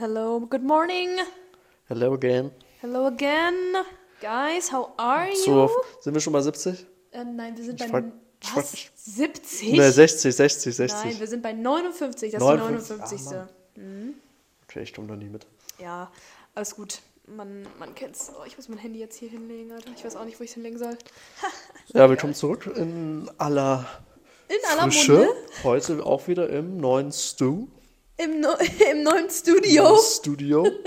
Hello, good morning. Hello again. Hello again. Guys, how are you? So, sind wir schon bei 70? Äh, nein, wir sind Ich bei was? mich- 70? Ne, 60, 60, 60. Nein, wir sind bei 59. Das 59. ist die 59. Ah, Okay, ich komme da nie mit. ja, alles gut. Man, man kennt's. Oh, ich muss mein Handy jetzt hier hinlegen, Alter. Ich weiß auch nicht, wo ich es hinlegen soll. Ja, willkommen zurück in aller In aller Frische. Munde. Heute auch wieder im neuen Stu. Im, Neu- Im neuen Studio. Studio.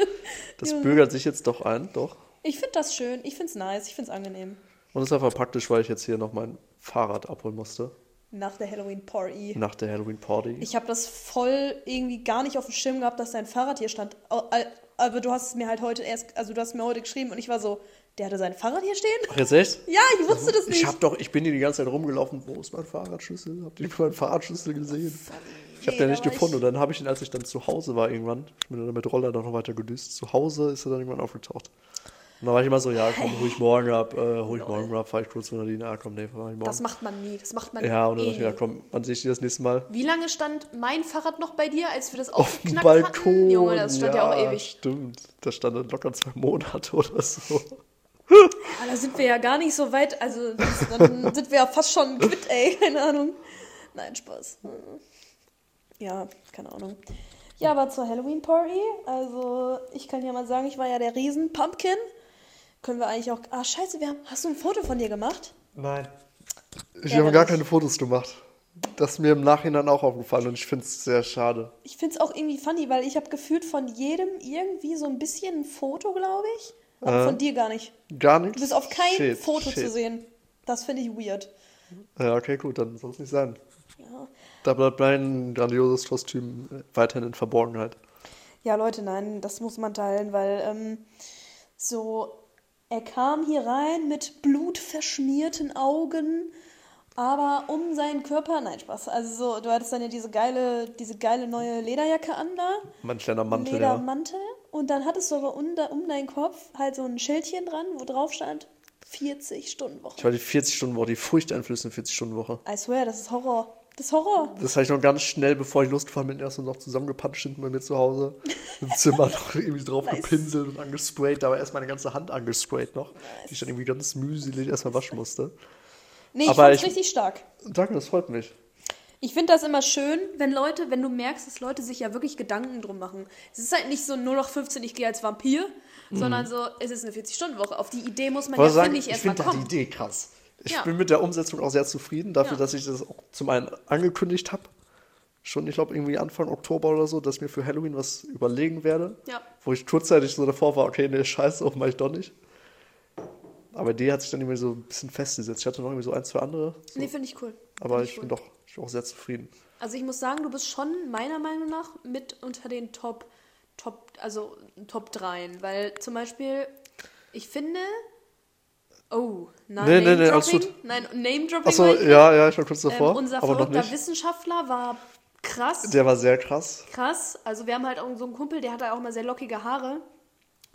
Das bürgert sich jetzt doch ein, doch. Ich finde das schön. Ich finde es nice. Ich finde es angenehm. Und es ist einfach praktisch, weil ich jetzt hier noch mein Fahrrad abholen musste. Nach der Halloween-Party. Nach der Halloween Party. Ich habe das voll irgendwie gar nicht auf dem Schirm gehabt, dass dein Fahrrad hier stand. Aber du hast es mir halt heute erst, also du hast mir heute geschrieben und ich war so, der hatte sein Fahrrad hier stehen? Ach, jetzt echt? Ja, ich wusste das nicht. Ich hab doch, ich bin hier die ganze Zeit rumgelaufen. Wo ist mein Fahrradschlüssel? Habt ihr meinen Fahrradschlüssel gesehen? Ich habe Nee, den nicht gefunden. Und dann habe ich ihn, als ich dann zu Hause war irgendwann, ich bin dann mit Roller dann noch weiter gedüst. Zu Hause ist er dann irgendwann aufgetaucht. Und dann war ich immer so, ja, komm, hol ich morgen ab, äh, ich morgen ab, fahr ich kurz zu Nadine, ah, komm, nee, fahr ich morgen. Das macht man nie. Das macht man ja, und dann eh dachte ich, ja, komm, wann sehe ich die das nächste Mal? Wie lange stand mein Fahrrad noch bei dir, als wir das Auf dem Balkon. hatten? Junge, das stand ja, auch ewig. Stimmt. Das stand dann locker zwei Monate oder so. Aber da sind wir ja gar nicht so weit. Also das, dann sind wir ja fast schon quitt, ey. Keine Ahnung. Nein, Spaß. Ja, keine Ahnung. Ja, aber zur Halloween-Party, also ich kann ja mal sagen, ich war ja der Riesen-Pumpkin. Können wir eigentlich auch. Ah, scheiße, wir haben. Hast du ein Foto von dir gemacht? Nein. Ich habe gar keine Fotos gemacht. Das ist mir im Nachhinein auch aufgefallen und ich finde es sehr schade. Ich finde es auch irgendwie funny, weil ich habe gefühlt von jedem irgendwie so ein bisschen ein Foto, glaube ich. Aber Äh. von dir gar nicht. Gar nichts? Du bist auf kein Shit, Foto shit. zu sehen. Das finde ich weird. Ja, okay, gut, dann soll es nicht sein. Ja. Da bleibt mein grandioses Kostüm weiterhin in Verborgenheit. Ja, Leute, nein, das muss man teilen, weil ähm, so, er kam hier rein mit blutverschmierten Augen, aber um seinen Körper, nein, Spaß. Also so, du hattest dann ja diese geile, diese geile neue Lederjacke an da, Mein kleiner Mantel, ja. Ledermantel, und dann hattest du aber um, um deinen Kopf halt so ein Schildchen dran, wo drauf stand 40 Stunden Ich Woche. war die 40-Stunden-Woche, die furchteinflößende 40-Stunden-Woche. I swear, das ist Horror. Das ist Horror. Das habe ich noch ganz schnell, bevor ich losgefahren bin, erst noch zusammengepatscht hinten bei mir zu Hause. Im Zimmer noch irgendwie drauf Nice. gepinselt und angesprayt. Da war erst meine ganze Hand angesprayt noch, die ich dann irgendwie ganz mühselig erstmal waschen musste. Nee, ich Aber fand's ich- richtig stark. Danke, das freut mich. Ich finde das immer schön, wenn Leute, wenn du merkst, dass Leute sich ja wirklich Gedanken drum machen. Es ist halt nicht so 0 nach 15, ich gehe als Vampir, sondern so, es ist eine 40-Stunden-Woche. Auf die Idee muss man Ich wollte ja, finde ich, ich erstmal finde da die kommen. Idee krass. Ich Ja. bin mit der Umsetzung auch sehr zufrieden, dafür, Ja. dass ich das auch zum einen angekündigt habe. Schon, ich glaube, irgendwie Anfang Oktober oder so, dass ich mir für Halloween was überlegen werde. Ja. Wo ich kurzzeitig so davor war, okay, nee, scheiße, auch mach ich doch nicht. Aber die hat sich dann irgendwie so ein bisschen festgesetzt. Ich hatte noch irgendwie so ein, zwei andere. So. Nee, finde ich cool. aber Find ich cool. bin doch ich bin auch sehr zufrieden. Also ich muss sagen, du bist schon meiner Meinung nach mit unter den Top, Top, also Top 3. Weil zum Beispiel, ich finde. Oh, nein, Nee, nee, nee, alles Name-Dropping. gut. Nein, Name-Dropping. Achso, wollte ich ja, ja, ich war kurz Ähm, davor. unser aber verrückter. Wissenschaftler war krass. Der war sehr krass. krass. Also wir haben halt auch so einen Kumpel, der hatte auch immer sehr lockige Haare.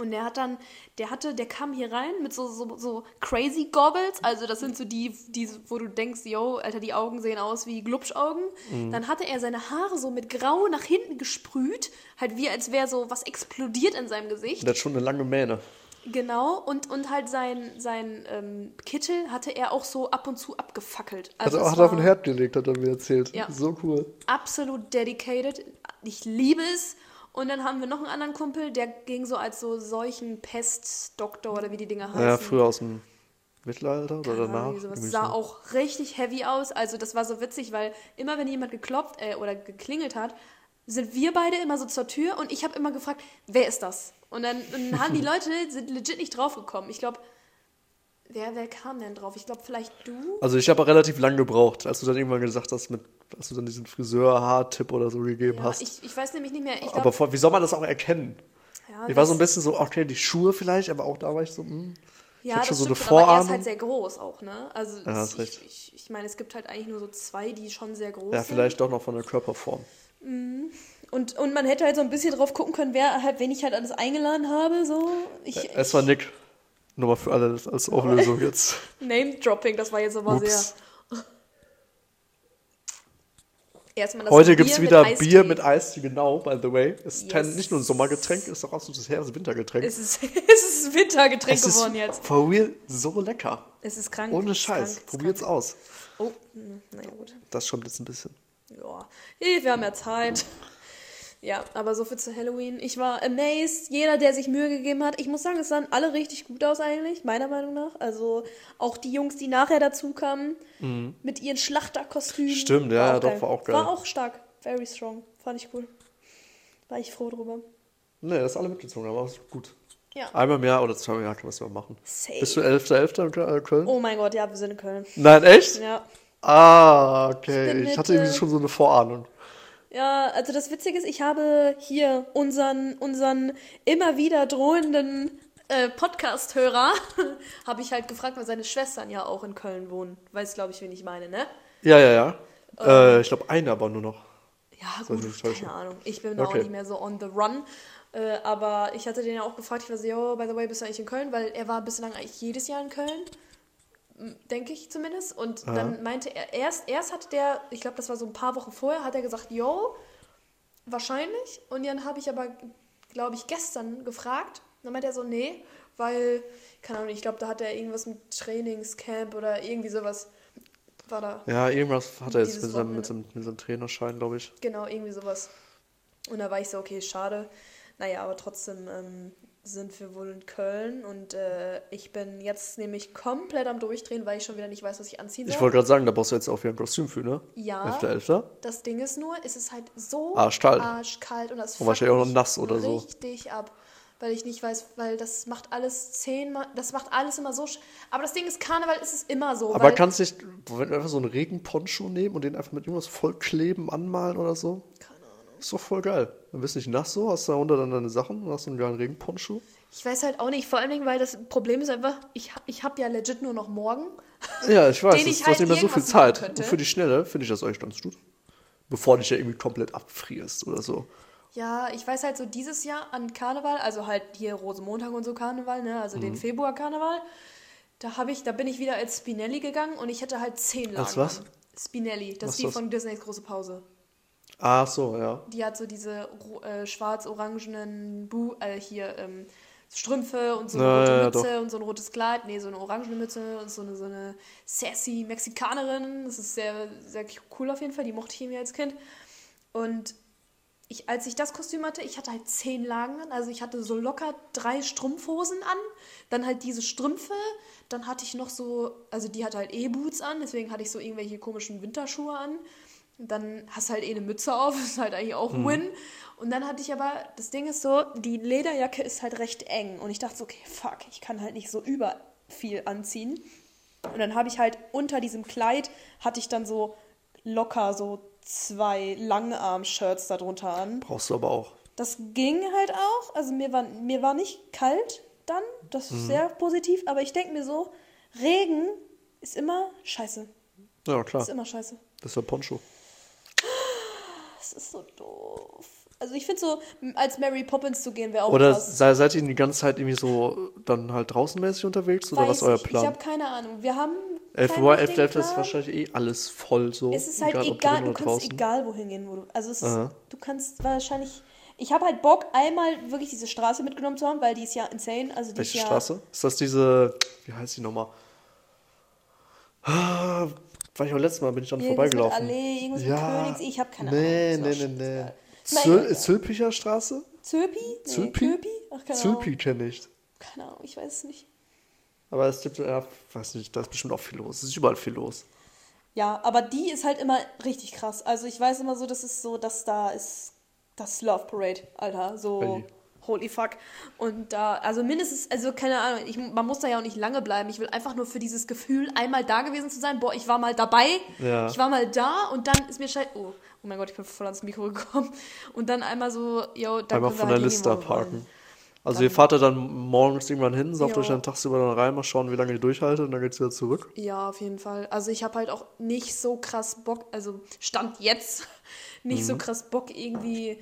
Und der hat dann, der hatte, der kam hier rein mit so, so, so crazy Goggles. Also das sind so die, die, wo du denkst, yo, Alter, die Augen sehen aus wie Glubschaugen. Mhm. Dann hatte er seine Haare so mit Grau nach hinten gesprüht. Halt wie als wäre so was explodiert in seinem Gesicht. Der hat schon eine lange Mähne. Genau. Und, und halt sein, sein ähm, Kittel hatte er auch so ab und zu abgefackelt. Also es hat er auf den Herd gelegt, hat er mir erzählt. Ja. So cool. absolut dedicated. Ich liebe es. Und dann haben wir noch einen anderen Kumpel, der ging so als so Seuchenpestdoktor oder wie die Dinger heißen. Ja, früher aus dem Mittelalter oder danach. Sowas. sah so. auch richtig heavy aus. Also das war so witzig, weil immer wenn jemand geklopft äh, oder geklingelt hat, sind wir beide immer so zur Tür und ich habe immer gefragt, wer ist das? Und dann, dann haben die Leute sind legit nicht draufgekommen. Ich glaube, wer, wer kam denn drauf? Ich glaube vielleicht du. Also ich habe relativ lang gebraucht, als du dann irgendwann gesagt hast, mit, als du dann diesen Friseur-Haartipp oder so gegeben Ja, hast. ich, ich weiß nämlich nicht mehr. Ich aber glaub, vor, wie soll man das auch erkennen? ja, Ich war so ein bisschen so, okay, die Schuhe vielleicht, aber auch da war ich so, hm. Ja, hatte das schon so eine stimmt, aber er ist halt sehr groß auch, ne? Also Ja, ich, ich, ich meine, es gibt halt eigentlich nur so zwei, die schon sehr groß Ja, sind. vielleicht doch noch von der Körperform. Und, und man hätte halt so ein bisschen drauf gucken können, wer halt, wen ich halt alles eingeladen habe, so. Ich, Es war Nick. Nur mal für alle das als Auflösung jetzt. Name-Dropping, das war jetzt aber Ups. sehr. Heute gibt es wieder mit Bier mit Eistee, genau, by the way. Ist Yes. nicht nur ein Sommergetränk, ist auch absolutes Herbst- Wintergetränk. Es ist, es ist ein Wintergetränk Es geworden jetzt. for real so lecker. Es ist krank. Ohne es Scheiß. es ist Probiert's aus. Oh, naja, gut. Das schon jetzt ein bisschen. Ja, Hey, wir haben ja Zeit. Ja, aber so viel zu Halloween. Ich war amazed. Jeder, der sich Mühe gegeben hat. Ich muss sagen, es sahen alle richtig gut aus eigentlich, meiner Meinung nach. Also auch die Jungs, die nachher dazu kamen, mit ihren Schlachterkostümen. Mhm. Stimmt, ja, doch, geil. war auch geil. War auch stark. Very strong. Fand ich cool. War ich froh drüber. Ne, das ist alle mitgezogen, aber ist gut. Ja. Einmal im Jahr oder zweimal im Jahr kann man es mal machen. Safe. Bist du 11.11. in Kö- äh, Köln? Oh mein Gott, ja, wir sind in Köln. Nein, echt? Ja. Ah, okay. bin Ich, hatte irgendwie äh, schon so eine Vorahnung. Ja, also das Witzige ist, ich habe hier unseren, unseren immer wieder drohenden äh, Podcast-Hörer, habe ich halt gefragt, weil seine Schwestern ja auch in Köln wohnen. Weiß, glaube ich, wen ich meine, ne? Ja, ja, ja. Äh, ich glaube, eine aber nur noch. Ja, gut, keine Ahnung. Ich bin da auch Okay. nicht mehr so on the run. Äh, aber ich hatte den ja auch gefragt, ich war so, yo, by the way, bist du eigentlich in Köln? Weil er war bislang eigentlich jedes Jahr in Köln. Denke ich zumindest. Und Aha. dann meinte er, erst, erst hatte der, ich glaube, das war so ein paar Wochen vorher, hat er gesagt, yo, wahrscheinlich. Und dann habe ich aber, glaube ich, gestern gefragt. Dann meinte er so, nee, weil, keine Ahnung, ich glaube, da hat er irgendwas mit Trainingscamp oder irgendwie sowas. War da. Ja, irgendwas hat er jetzt mit seinem, mit, seinem, mit seinem Trainerschein, glaube ich. Genau, irgendwie sowas. Und da war ich so, okay, schade. Naja, aber trotzdem ähm, sind wir wohl in Köln und äh, ich bin jetzt nämlich komplett am Durchdrehen, weil ich schon wieder nicht weiß, was ich anziehen soll. Ich wollte gerade sagen, da brauchst du jetzt auch wieder ein Kostüm für, ne? Ja. 11.11. Das Ding ist nur, es ist halt so Arschkalt. arschkalt und das Und wahrscheinlich auch noch nass oder so. richtig ab. Weil ich nicht weiß, weil das macht alles zehnmal, das macht alles immer so. sch- Aber das Ding ist, Karneval ist es immer so. Aber kannst nicht wenn du einfach so einen Regenponcho nehmen und den einfach mit irgendwas vollkleben, anmalen oder so? Ahnung. Ist doch voll geil. Dann bist du nicht nass so, hast da unter dann deine Sachen und hast so einen geilen Regenponcho. Ich weiß halt auch nicht, vor allen Dingen, weil das Problem ist einfach, ich, ich habe ja legit nur noch morgen. Ja, ich weiß, Den ich du hast halt nicht mehr so viel Zeit. Und für die Schnelle finde ich das eigentlich ganz gut. Bevor du dich ja irgendwie komplett abfrierst oder so. Ja, ich weiß halt so dieses Jahr an Karneval, also halt hier Rosenmontag und so Karneval, ne, also Mhm. den Februar Karneval, da habe ich, da bin ich wieder als Spinelli gegangen und ich hätte halt zehn Lagen. Als was? Spinelli, das Was ist die das? von Disneys große Pause. Ach so, ja. Die hat so diese äh, schwarz-orangenen Bu äh, hier ähm, Strümpfe und so eine Ja, rote ja, Mütze und so ein rotes Kleid, nee, so eine orangene Mütze und so eine, so eine sassy Mexikanerin. Das ist sehr, sehr cool auf jeden Fall, die mochte ich irgendwie als Kind. Und ich, als ich das Kostüm hatte, ich hatte halt zehn Lagen an, also ich hatte so locker drei Strumpfhosen an, dann halt diese Strümpfe, dann hatte ich noch so, also die hatte halt E-Boots an, deswegen hatte ich so irgendwelche komischen Winterschuhe an. Und dann hast du halt eh eine Mütze auf, ist halt eigentlich auch ein Win. Und dann hatte ich aber, das Ding ist so, die Lederjacke ist halt recht eng. Und ich dachte so, okay, fuck, ich kann halt nicht so über viel anziehen. Und dann habe ich halt unter diesem Kleid, hatte ich dann so locker so zwei Langarm-Shirts darunter an. Brauchst du aber auch. Das ging halt auch. Also mir war, mir war nicht kalt dann. Das ist sehr positiv. Aber ich denke mir so, Regen ist immer scheiße. Ja, klar. Ist immer scheiße. Das ist der Poncho. Das ist so doof. Also ich finde so, als Mary Poppins zu gehen wäre auch Oder krass. sei, seid ihr die ganze Zeit irgendwie so dann halt draußenmäßig unterwegs oder was ist euer Plan? Ich habe keine Ahnung. Wir haben 11 keinen Uhr, richtigen 11 ist wahrscheinlich eh alles voll so. Es ist halt egal, drin du kannst draußen. egal wohin gehen, wo du. Also ist, du kannst wahrscheinlich. Ich habe halt Bock, einmal wirklich diese Straße mitgenommen zu haben, weil die ist ja insane. Also die Welche ist ja, Straße? Ist das diese, wie heißt die nochmal? War ich auch letztes Mal, bin ich dann Irgendwas mit vorbeigelaufen. Allee, irgendwas mit Königs- ich hab keine nee, Ahnung, Nee, nee, nee, Zül. Zülpicher Straße? Zülpi? Nee, Zülpi? Köpi? Ach, keine Ahnung. Zülpi kenne ich. Keine Ahnung, ich weiß es nicht. Aber es gibt, ja, weiß nicht, da ist bestimmt auch viel los. Es ist überall viel los. Ja, aber die ist halt immer richtig krass. Also ich weiß immer so, das ist so, dass da ist das Love Parade, Alter. So Ey. Holy fuck. Und da, also mindestens, also keine Ahnung, ich, man muss da ja auch nicht lange bleiben. Ich will einfach nur für dieses Gefühl, einmal da gewesen zu sein. Boah, ich war mal dabei. Ja. Ich war mal da und dann ist mir scheiße. Oh, oh mein Gott, ich bin voll ans Mikro gekommen. Und dann einmal so, yo, dann Einmal von halt der Liste abhaken. Also ihr fahrt ja dann morgens irgendwann hin, sauft Ja. euch dann tagsüber dann rein, mal schauen, wie lange ihr durchhaltet und dann geht's wieder zurück. Ja, auf jeden Fall. Also ich habe halt auch nicht so krass Bock, also Stand jetzt, nicht Mhm. so krass Bock irgendwie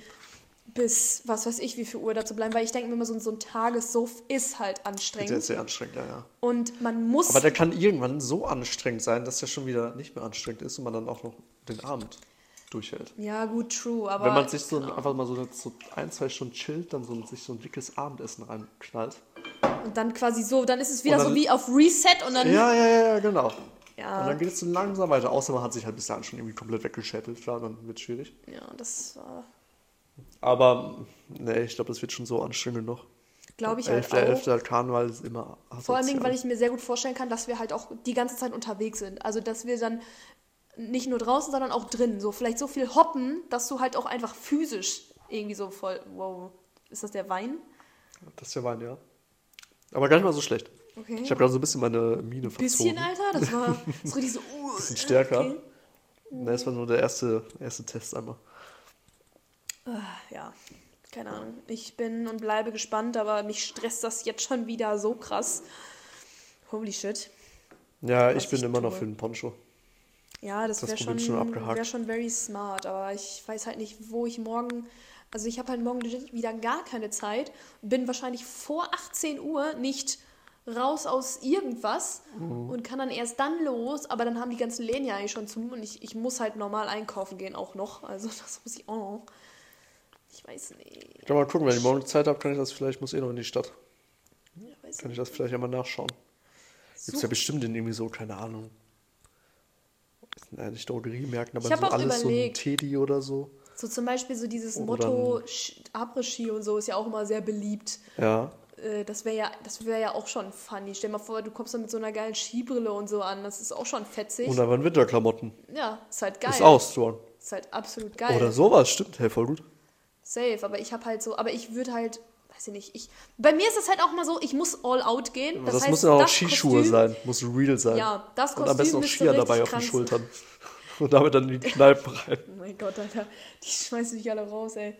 bis, was weiß ich, wie viel Uhr da zu bleiben, weil ich denke mir immer, so, ein- so ein Tagessuff ist halt anstrengend. ist sehr anstrengend, ja, ja. Und man muss, Aber der kann irgendwann so anstrengend sein, dass der schon wieder nicht mehr anstrengend ist und man dann auch noch den Abend durchhält. Ja, gut, true, aber. Wenn man sich so genau. einfach mal so, so ein, zwei Stunden chillt, dann so, sich so ein dickes Abendessen reinknallt. Und dann quasi so, dann ist es wieder dann- so wie auf Reset und dann. Ja, ja, ja, ja, genau. Ja. Und dann geht es so langsam weiter, außer man hat sich halt bis dahin schon irgendwie komplett weggeschäppelt. Klar, dann wird es schwierig. Ja, das war. Aber, nee, ich glaube, das wird schon so anstrengend noch. Glaube ich halt 11. auch. 11. Der Karneval ist immer Vor allen Dingen, asozial. weil ich mir sehr gut vorstellen kann, dass wir halt auch die ganze Zeit unterwegs sind. Also, dass wir dann nicht nur draußen, sondern auch drin. So vielleicht so viel hoppen, dass du halt auch einfach physisch irgendwie so voll. Wow. Ist das der Wein? Das ist ja Wein, ja. Aber gar nicht mal so schlecht. Okay. Ich habe gerade so ein bisschen meine Mine verzogen. Bisschen, Alter. Das war so richtig so. Uh, Bisschen stärker. Okay. Ne, das war nur der erste, erste Test einmal. Ah, Ja, keine Ahnung. Ich bin und bleibe gespannt, aber mich stresst das jetzt schon wieder so krass. Holy shit. Ja, ich bin ich immer noch für den Poncho. Ja, das Das wäre schon, schon wär schon very smart, aber ich weiß halt nicht, wo ich morgen. Also ich habe halt morgen wieder gar keine Zeit. Bin wahrscheinlich vor 18 Uhr nicht raus aus irgendwas Mhm. und kann dann erst dann los, aber dann haben die ganzen Läden ja eigentlich schon zu und ich, ich muss halt normal einkaufen gehen auch noch. Also das muss ich auch noch. Ich weiß nicht. Ich kann mal gucken, wenn ich morgen Zeit habe, kann ich das vielleicht, muss eh noch in die Stadt. Ja, Kann ich das vielleicht einmal nachschauen. Gibt es ja bestimmt in irgendwie so, keine Ahnung. Naja, nicht Drogeriemärkten, aber so auch alles überlegt. so ein Teddy oder so. So zum Beispiel so dieses Oder Motto Après-Ski und so ist ja auch immer sehr beliebt. Ja. Äh, Das wäre ja, das wäre ja auch schon funny. Stell dir mal vor, du kommst dann mit so einer geilen Skibrille und so an. Das ist auch schon fetzig. Und dann waren Winterklamotten. ja, ist halt geil. Ist ausdauern. Ist halt absolut geil. Oder sowas, stimmt. Hey, voll gut. Safe, aber ich habe halt so, aber ich würde halt, weiß ich nicht, ich, bei mir ist es halt auch mal so, ich muss all out gehen. Das, Das, heißt, muss ja auch Skischuhe Kostüm- sein. Muss real sein. Ja, das Und am besten Kostüm noch müsste Skier dabei auf den. Schultern. Und damit dann in die Kneipe rein. Oh mein Gott, Alter, die schmeißen sich alle raus, ey.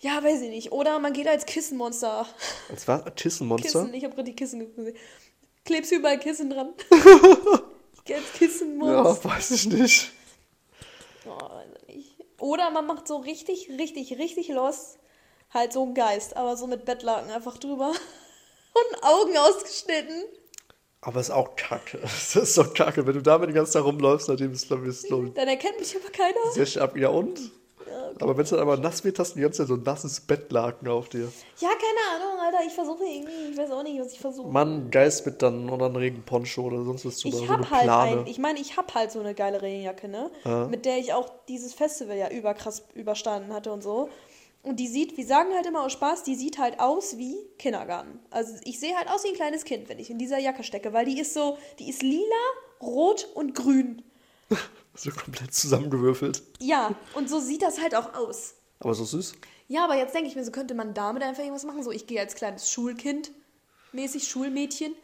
Ja, weiß ich nicht. Oder man geht als Kissenmonster. Als was? Kissenmonster? Kissen, ich habe gerade die Kissen gesehen. Klebst überall Kissen dran. ich gehe als Kissenmonster. Ja, weiß ich nicht. Oh, weiß ich nicht. Oder man macht so richtig, richtig, richtig los. Halt so ein Geist, aber so mit Bettlaken einfach drüber. Und Augen ausgeschnitten. Aber ist auch kacke. Das ist doch kacke. Wenn du damit die ganze Zeit rumläufst, nachdem es glaube ich, glaub ich, Dann erkennt mich aber keiner. sehr ab. Ja und? Okay. Aber wenn es dann aber nass wird, hast du die ganze Zeit so ein nasses Bettlaken auf dir. Ja, keine Ahnung, Alter. Ich versuche irgendwie, ich weiß auch nicht, was ich versuche. Mann, Geist mit dann oder ein Regenponcho oder sonst was drüber. Ich so hab halt Plane. ein, ich meine, ich hab halt so eine geile Regenjacke, ne? Ja. Mit der ich auch dieses Festival ja überkrass überstanden hatte und so. Und die sieht, wir sagen halt immer aus Spaß, die sieht halt aus wie Kindergarten. Also ich sehe halt aus wie ein kleines Kind, wenn ich in dieser Jacke stecke, weil die ist so, die ist lila, rot und grün. So komplett zusammengewürfelt. Ja, und so sieht das halt auch aus. Aber so süß. Ja, aber jetzt denke ich mir, so könnte man damit einfach irgendwas machen. So, ich gehe als kleines Schulkind, mäßig Schulmädchen.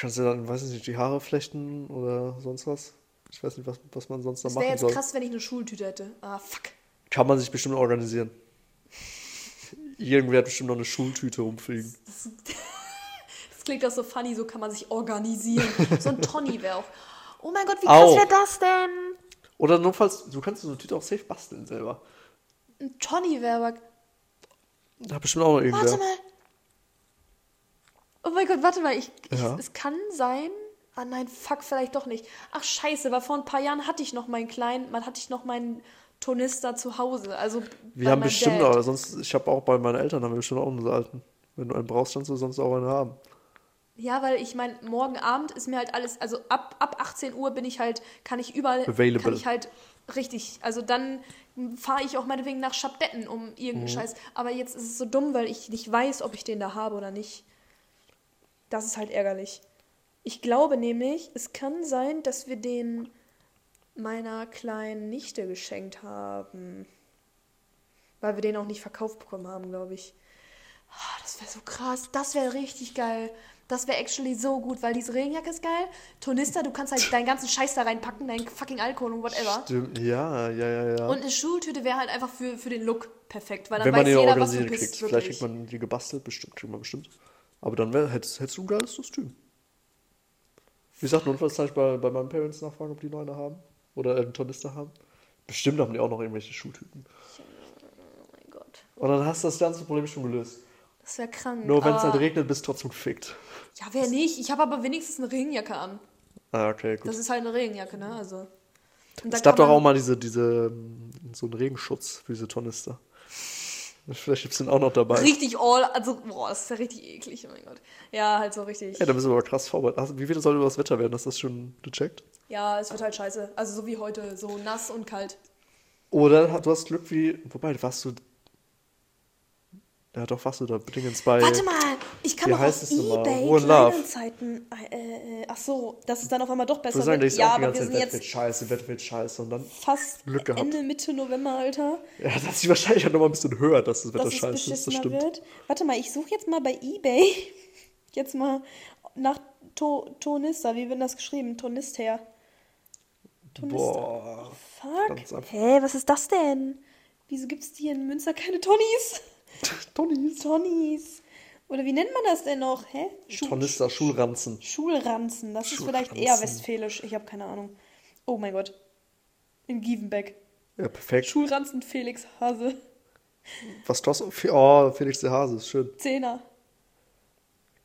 Kannst du dann, weiß ich nicht, die Haare flechten oder sonst was? Ich weiß nicht, was, was man sonst da Das wäre machen jetzt soll. krass, wenn ich eine Schultüte hätte. Ah, fuck. Kann man sich bestimmt organisieren. Irgendwer hat bestimmt noch eine Schultüte rumfliegen. Das klingt auch so funny, so kann man sich organisieren. So ein Tony wäre auch. Oh mein Gott, wie krass wäre das denn? Oder notfalls, du kannst so eine Tüte auch safe basteln selber. Ein Tony wäre. Da bestimmt auch noch irgendwer. Warte mal. Oh mein Gott, warte mal. Ich, ich, Ja. Es kann sein. Ah nein, fuck, vielleicht doch nicht. Ach scheiße, weil vor ein paar Jahren hatte ich noch meinen kleinen, man hatte ich noch meinen Tonister zu Hause. Also Wir haben bestimmt, Dad. aber sonst, ich habe auch bei meinen Eltern haben wir bestimmt auch unsere alten. Wenn du einen brauchst, kannst du sonst auch einen haben. Ja, weil ich meine, morgen Abend ist mir halt alles, also ab, ab 18 Uhr bin ich halt, kann ich überall, Available. kann ich halt richtig, also dann fahre ich auch meinetwegen nach Schabdetten um irgendeinen Mhm. Scheiß. Aber jetzt ist es so dumm, weil ich nicht weiß, ob ich den da habe oder nicht. Das ist halt ärgerlich. Ich glaube nämlich, es kann sein, dass wir den meiner kleinen Nichte geschenkt haben. Weil wir den auch nicht verkauft bekommen haben, glaube ich. Ah, das wäre so krass. Das wäre richtig geil. Das wäre actually so gut, weil diese Regenjacke ist geil. Tornister, du kannst halt deinen ganzen Scheiß da reinpacken, deinen fucking Alkohol und whatever. Stimmt, ja, ja, ja, ja. Und eine Schultüte wäre halt einfach für, für den Look perfekt, weil dann Wenn man weiß die jeder, was du bist. kriegt. Wirklich. Vielleicht kriegt man die gebastelt, bestimmt, kriegt man bestimmt. Aber dann wär, hättest, hättest du ein geiles Kostüm. Wie gesagt, notfalls kann ich bei, bei meinen Parents nachfragen, ob die noch eine haben. Oder einen Tornister haben. Bestimmt haben die auch noch irgendwelche Schuhtypen. oh mein Gott. Und dann hast du das ganze Problem schon gelöst. Das wäre krank. Nur wenn es aber- halt regnet, bist du trotzdem gefickt. Ja, wer nicht? Ich habe aber wenigstens eine Regenjacke an. Ah, okay, gut. Das ist halt eine Regenjacke, ne? Also. Es gab doch auch mal diese, diese, ähm, so einen Regenschutz für diese Tornister. Vielleicht gibt es den auch noch dabei. Richtig all, also, boah, das ist ja richtig eklig, oh mein Gott. Ja, halt so richtig. Ja, da müssen wir aber krass vorbereitet. Wie viel soll das Wetter werden? Hast du das schon gecheckt? Ja, es wird halt scheiße. Also so wie heute, so nass und kalt. Oder du hast Glück wie. Wobei, warst du. Ja, doch, warst du da Dingens bei. Warte mal, ich kann wie doch heißt auf es nochmal? Ebay. Kleinanzeigen. Äh, äh, ach so, dass es dann auf einmal doch besser sagen, wird. ist Ja, auch aber wir sind Wett wird jetzt scheiße, Wett wird scheiße. Und dann. fast Glück gehabt. Ende, Mitte November, Alter. Ja, das sich wahrscheinlich halt noch mal ein bisschen höher, dass das Wetter Dass scheiße ist. Das stimmt. wird. Warte mal, ich suche jetzt mal bei Ebay. Jetzt mal nach to Tonista. Wie wird das geschrieben? Tonister. Tonister. Boah. Fuck. Hä, was ist das denn? Wieso gibt es hier in Münster keine Tonnies? Tonnis. Tonnies. Oder wie nennt man das denn noch? Hä? Schu Tornister, Schulranzen. Schulranzen. Das ist vielleicht eher Schulranzen. westfälisch. Ich habe keine Ahnung. Oh mein Gott. In Gievenbeck. Ja, perfekt. Schulranzen Felix Hase. Was du hast. Oh, Felix der Hase, ist schön. Zehner.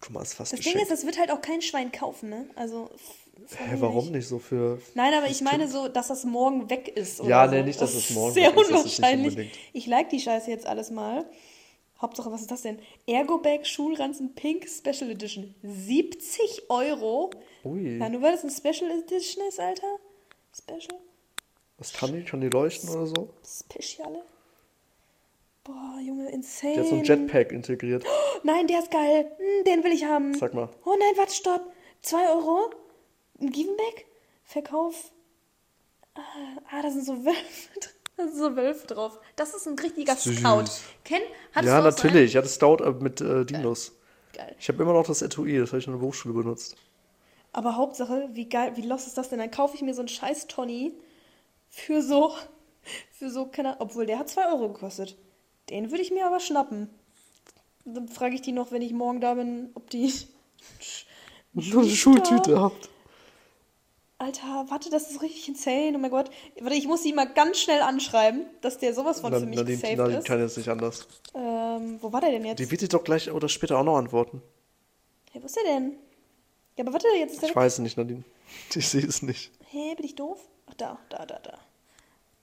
Guck mal, ist fast Das Ding geschenkt. ist, das wird halt auch kein Schwein kaufen, ne? Also. Hä, warum nicht. nicht so für. Nein, aber ich meine so, dass das morgen weg ist. Ja, so. nee, nicht, dass Das es morgen Sehr weg ist, das ist nicht unwahrscheinlich. ich like die Scheiße jetzt alles mal. Hauptsache, was ist das denn? Ergobag Schulranzen Pink Special Edition. 70 Euro. Ui. Ja, nur weil das ein Special Edition ist, Alter. Special? Was kann die? Kann die leuchten oder so? Speciale? Boah, Junge, insane. Die hat so ein Jetpack integriert. Nein, der ist geil. Hm, den will ich haben. Sag mal. Oh nein, warte, stopp. 2 Euro? Ein Givenback? Verkauf. Ah, ah, da sind so Wölfe drin. Da sind so Wölfe drauf. Das ist ein richtiger Süß. Scout. Ken? Hattest ja, du natürlich. Ja, das Stout äh, mit äh, Dinos. einen? Geil. Ich habe immer noch das Etui, das habe ich in der Berufsschule benutzt. Aber Hauptsache, wie geil, wie los ist das denn? Dann kaufe ich mir so einen scheiß Tony für so, für so, keine Ahnung, obwohl der hat 2 Euro gekostet. Den würde ich mir aber schnappen. Dann frage ich die noch, wenn ich morgen da bin, ob die. Eine Schultüte habt. Alter, warte, das ist richtig insane. Oh mein Gott. Warte, ich muss sie mal ganz schnell anschreiben, dass der sowas von für mich Nadine, gesaved Nadine ist. kann jetzt nicht anders. Ähm, wo war der denn jetzt? Die wird dir doch gleich oder später auch noch antworten. Hey, wo ist der denn? Ja, aber warte, jetzt ist der. Ich weiß es nicht, Nadine. Ich sehe es nicht. Hä, bin ich doof? Ach, da, da, da, da.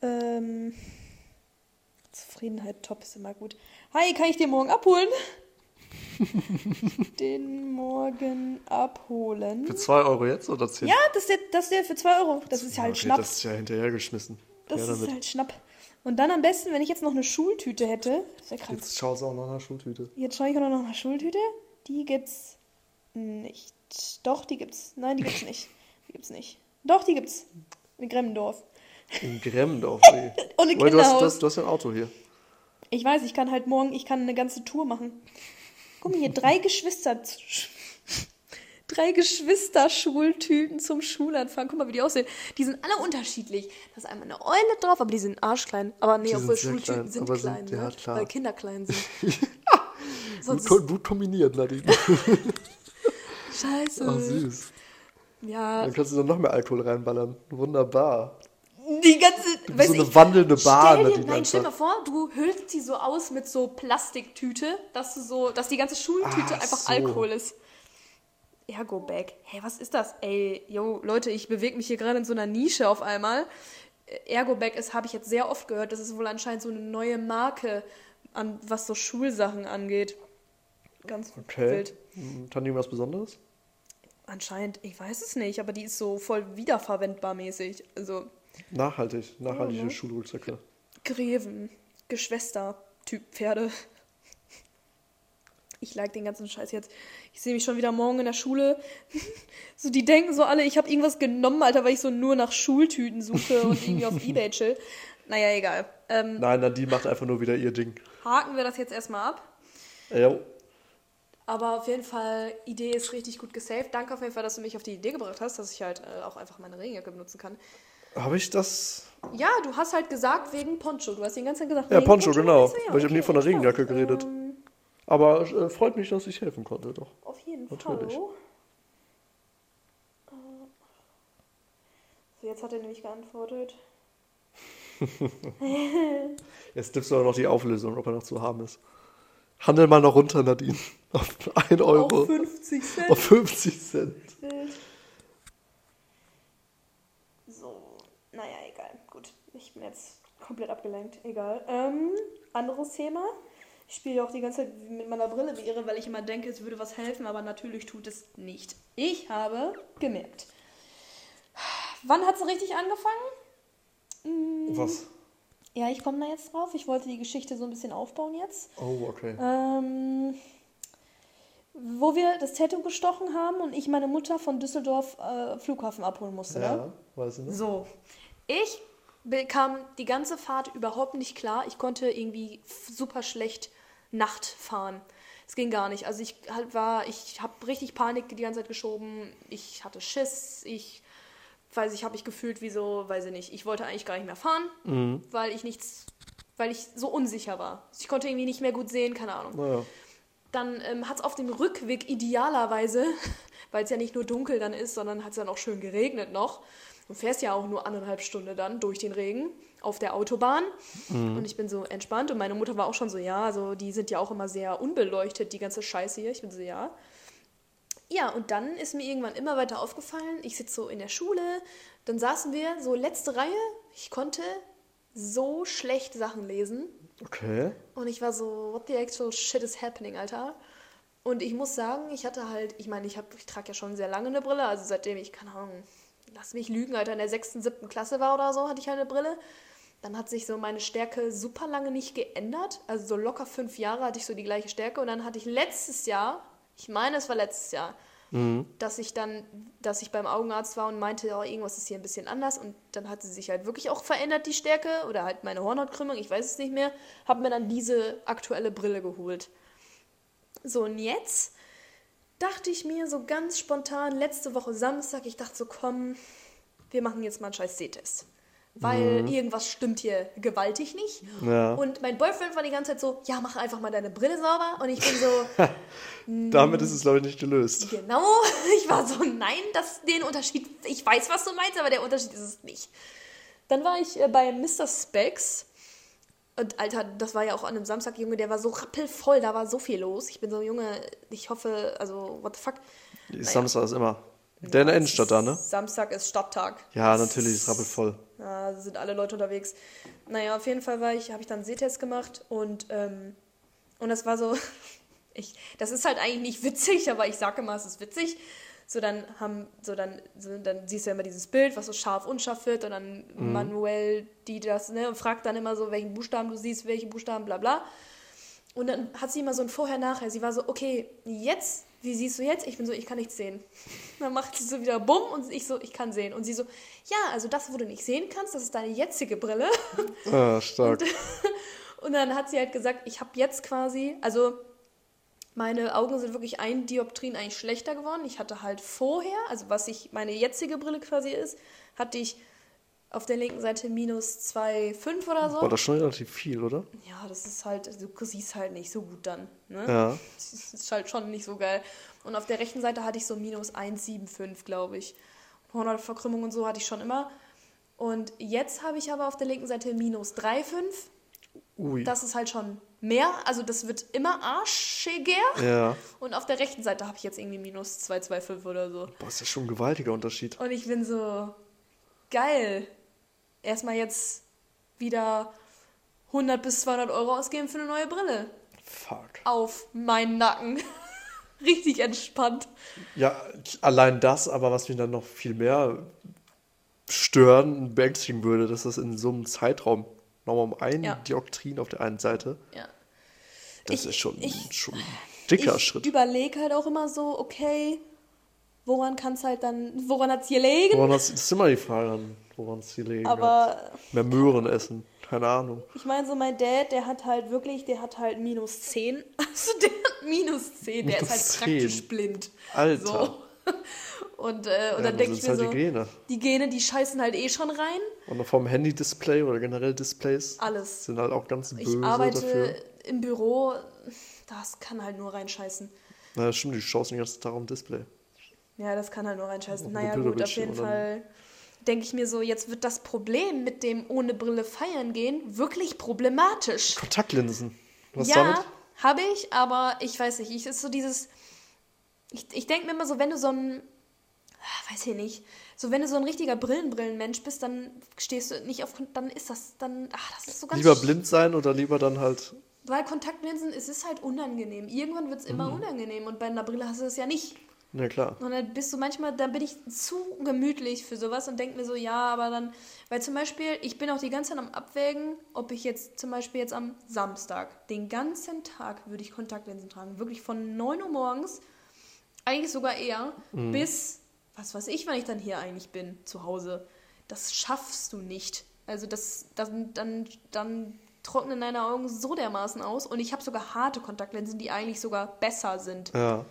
Ähm. Zufriedenheit top ist immer gut. Hi, kann ich den morgen abholen? den morgen abholen. Für 2 Euro jetzt oder 10? Ja, das ist der, das ist der für 2 Euro. Das ist ja halt okay, Schnapp. Das ist ja hinterhergeschmissen. Das ja, ist halt Schnapp. Und dann am besten, wenn ich jetzt noch eine Schultüte hätte. Jetzt schaut es auch nach einer Schultüte. Jetzt schaue ich auch noch nach einer Schultüte. Die gibt's nicht. Doch, die gibt's. Nein, die gibt's nicht. Die gibt's nicht. Doch, die gibt's. In Gremmendorf. In Gremmendorf, ey. Und ein Weil du hast, du, hast, du hast ja ein Auto hier. Ich weiß, ich kann halt morgen, ich kann eine ganze Tour machen. Guck mal hier, drei Geschwister. Drei Geschwister-Schultüten zum Schulanfang. Guck mal, wie die aussehen. Die sind alle unterschiedlich. Da ist einmal eine Eule drauf, aber die sind arschklein. Aber nee, Die obwohl sind Schultüten klein, sind klein, sind- ja, ne? klar. weil Kinder klein sind. Sonst Gut, gut kombiniert, Nadine. scheiße. Ach, süß. Ja, Dann kannst du dann noch mehr Alkohol reinballern. Wunderbar. die ganze. Du bist weiß so eine ich- wandelnde Bar, Stell dir, Nadine. nein, stell dir mal vor, du hüllst sie so aus mit so Plastiktüte, dass du so, dass die ganze Schultüte Ach einfach so. Alkohol ist. Ergo-Bag. Hey, was ist das? Ey, yo, Leute, ich bewege mich hier gerade in so einer Nische auf einmal. Ergo-Bag ist, habe ich jetzt sehr oft gehört, das ist wohl anscheinend so eine neue Marke, an, was so Schulsachen angeht. Ganz Okay. wild. Hm, Kann die was Besonderes? Anscheinend, ich weiß es nicht, aber die ist so voll wiederverwendbar mäßig. Also, Nachhaltig. Nachhaltige ne? Schulrucksäcke. Greven, Geschwister, Typ Pferde. Ich like den ganzen Scheiß jetzt. Ich sehe mich schon wieder morgen in der Schule. So, die denken so alle, ich habe irgendwas genommen, Alter, weil ich so nur nach Schultüten suche und irgendwie auf Ebay chill. Naja, egal. Ähm, Nein, Nadine macht einfach nur wieder ihr Ding. haken wir das jetzt erstmal ab. Ja, Aber auf jeden Fall, Idee ist richtig gut gesaved. Danke auf jeden Fall, dass du mich auf die Idee gebracht hast, dass ich halt äh, auch einfach meine Regenjacke benutzen kann. Habe ich das? Ja, du hast halt gesagt wegen Poncho. Du hast die ganze Zeit gesagt, Ja, wegen Poncho, genau. So, ja, Weil ich habe nie von der. Regenjacke geredet. Ähm, Aber äh, freut mich, dass ich helfen konnte, doch. Auf jeden Natürlich. Fall. Äh, So, jetzt hat er nämlich geantwortet. Jetzt tippst du aber noch die Auflösung, ob er noch zu haben ist. Handel mal noch runter, Nadine. Auf 1 Euro. Auf 50 Cent. Auf 50 Cent. So, naja, egal. Bin jetzt komplett abgelenkt. Egal. Ähm, anderes Thema. Ich spiele auch die ganze Zeit mit meiner Brille wie irre, weil ich immer denke, es würde was helfen, aber natürlich tut es nicht. Ich habe gemerkt. Wann hat es richtig angefangen? Hm, Was? Ja, ich komme da jetzt drauf. Ich wollte die Geschichte so ein bisschen aufbauen jetzt. Oh, okay. Ähm, wo wir das Tattoo gestochen haben und ich meine Mutter von Düsseldorf äh, Flughafen abholen musste. Ne? Ja, weiß ich nicht. So, ich bekam die ganze Fahrt überhaupt nicht klar. Ich konnte irgendwie super schlecht Nacht fahren. Es ging gar nicht. Also ich halt war, ich habe richtig Panik die ganze Zeit geschoben. Ich hatte Schiss. Ich weiß ich, habe ich gefühlt wie so, weiß ich nicht. Ich wollte eigentlich gar nicht mehr fahren, weil ich nichts, weil ich so unsicher war. Ich konnte irgendwie nicht mehr gut sehen, keine Ahnung. Naja. Dann ähm, hat es auf dem Rückweg idealerweise, weil es ja nicht nur dunkel dann ist, sondern hat es dann auch schön geregnet noch. Du fährst ja auch nur anderthalb Stunden dann durch den Regen auf der Autobahn. Und ich bin so entspannt. Und meine Mutter war auch schon so, ja, also die sind ja auch immer sehr unbeleuchtet, die ganze Scheiße hier. Ich bin so, ja. Ja, und dann ist mir irgendwann immer weiter aufgefallen, ich sitze so in der Schule, dann saßen wir so letzte Reihe, ich konnte so schlecht Sachen lesen. Okay. Und ich war so, what the actual shit is happening, Alter? Und ich muss sagen, ich hatte halt, ich meine, ich, hab- ich trage ja schon sehr lange eine Brille, also seitdem ich, keine Ahnung, lass mich lügen, Alter, in der sechsten, siebten Klasse war oder so, hatte ich eine Brille. Dann hat sich so meine Stärke super lange nicht geändert. Also so locker fünf Jahre hatte ich so die gleiche Stärke. Und dann hatte ich letztes Jahr, ich meine, es war letztes Jahr, dass ich dann, dass ich beim Augenarzt war und meinte, oh, irgendwas ist hier ein bisschen anders. Und dann hat sie sich halt wirklich auch verändert, die Stärke. Oder halt meine Hornhautkrümmung, ich weiß es nicht mehr. Habe mir dann diese aktuelle Brille geholt. So, und jetzt dachte ich mir so ganz spontan, letzte Woche Samstag, ich dachte so, komm, wir machen jetzt mal einen scheiß Sehtest. Weil irgendwas stimmt hier gewaltig nicht. Ja. Und mein Boyfriend war die ganze Zeit so, ja, mach einfach mal deine Brille sauber. Und ich bin so, Damit ist es, glaube ich, nicht gelöst. Genau, ich war so, nein, das, den Unterschied, ich weiß, was du meinst, aber der Unterschied ist es nicht. Dann war ich äh, bei Mr. Specs und Alter, das war ja auch an einem Samstag, Junge, der war so rappelvoll, da war so viel los. Ich bin so, Junge, ich hoffe, also, what the fuck. Samstag ist immer. Der in der Innenstadt da, ne? Samstag ist Stadttag. Ja, natürlich, ist rappelvoll. Ja, da sind alle Leute unterwegs. Naja, auf jeden Fall war ich, habe ich dann einen Sehtest gemacht und, ähm, und das war so, ich, das ist halt eigentlich nicht witzig, aber ich sage immer, es ist witzig. So dann haben, so dann, so dann siehst du ja immer dieses Bild, was so scharf, unscharf wird und dann manuell die das, ne, und fragt dann immer so, welchen Buchstaben du siehst, welche Buchstaben, bla bla. Und dann hat sie immer so ein Vorher-Nachher. Sie war so, okay, jetzt, wie siehst du jetzt? Ich bin so, ich kann nichts sehen. Dann macht sie so wieder Bumm und ich so, ich kann sehen. Und sie so, ja, also das, wo du nicht sehen kannst, das ist deine jetzige Brille. Ah, stark. Und dann hat sie halt gesagt, ich habe jetzt quasi, also meine Augen sind wirklich ein Dioptrien eigentlich schlechter geworden. Ich hatte halt vorher, also was ich meine jetzige Brille quasi ist, hatte ich auf der linken Seite minus 2,5 oder so. War das schon relativ viel, oder? Ja, das ist halt, du siehst halt nicht so gut dann. Ne? Ja. Das ist halt schon nicht so geil. Und auf der rechten Seite hatte ich so minus 1,75, glaube ich. Hornhautverkrümmung und so hatte ich schon immer. Und jetzt habe ich aber auf der linken Seite minus 3,5. Ui. Das ist halt schon mehr. Also das wird immer arschiger. ja. Und auf der rechten Seite habe ich jetzt irgendwie minus 2,25 oder so. Boah, ist ja schon ein gewaltiger Unterschied. Und ich bin so, geil. Erstmal jetzt wieder 100 bis 200 Euro ausgeben für eine neue Brille. Fuck. Auf meinen Nacken. Richtig entspannt. Ja, allein das, aber was mich dann noch viel mehr stören und beängstigen würde, dass das in so einem Zeitraum nochmal um ein Ja. Dioktrin auf der einen Seite, Ja. das Ich- ist schon, ich- schon ein dicker ich Schritt. überlege halt auch immer so, okay, woran kann es halt dann, woran hat es gelegen? Woran das, das ist immer die Frage, an woran es hier liegt. Aber Mehr Möhren essen, keine Ahnung. ich meine, so mein Dad, der hat halt wirklich, der hat halt minus 10. Also der hat minus 10, der ist halt Minus 10. praktisch blind. Alter. So. Und, äh, und Ja, dann denke ich mir halt so, die Gene. die Gene, die scheißen halt eh schon rein. Und vom Handy-Display oder generell Displays Alles. sind halt auch ganz Ich böse arbeite dafür. im Büro, das kann halt nur reinscheißen. Na, stimmt, du schaust den ganzen Tag am Display. Ja, das kann halt nur reinscheißen. Auf Naja, gut, auf jeden Fall denke ich mir so, jetzt wird das Problem mit dem ohne Brille feiern gehen wirklich problematisch. Kontaktlinsen. Was ja, habe ich, aber ich weiß nicht. Ich ist so dieses. Ich, ich denke mir immer so, wenn du so ein. Ah, Weiß ich nicht. So, wenn du so ein richtiger Brillenbrillenmensch bist, dann stehst du nicht auf, dann ist das, dann, ach, das ist so ganz Lieber blind sein oder lieber dann halt. Weil Kontaktlinsen, es ist halt unangenehm. Irgendwann wird es immer Mhm. unangenehm und bei einer Brille hast du das ja nicht. Na klar. Und dann bist du manchmal, dann bin ich zu gemütlich für sowas und denke mir so, ja, aber dann, weil zum Beispiel, ich bin auch die ganze Zeit am Abwägen, ob ich jetzt zum Beispiel jetzt am Samstag, den ganzen Tag würde ich Kontaktlinsen tragen. Wirklich von 9 Uhr morgens, eigentlich sogar eher, bis, was weiß ich, wann ich dann hier eigentlich bin, zu Hause. Das schaffst du nicht. Also das, dann, dann, dann trocknen deine Augen so dermaßen aus und ich habe sogar harte Kontaktlinsen, die eigentlich sogar besser sind. Ja.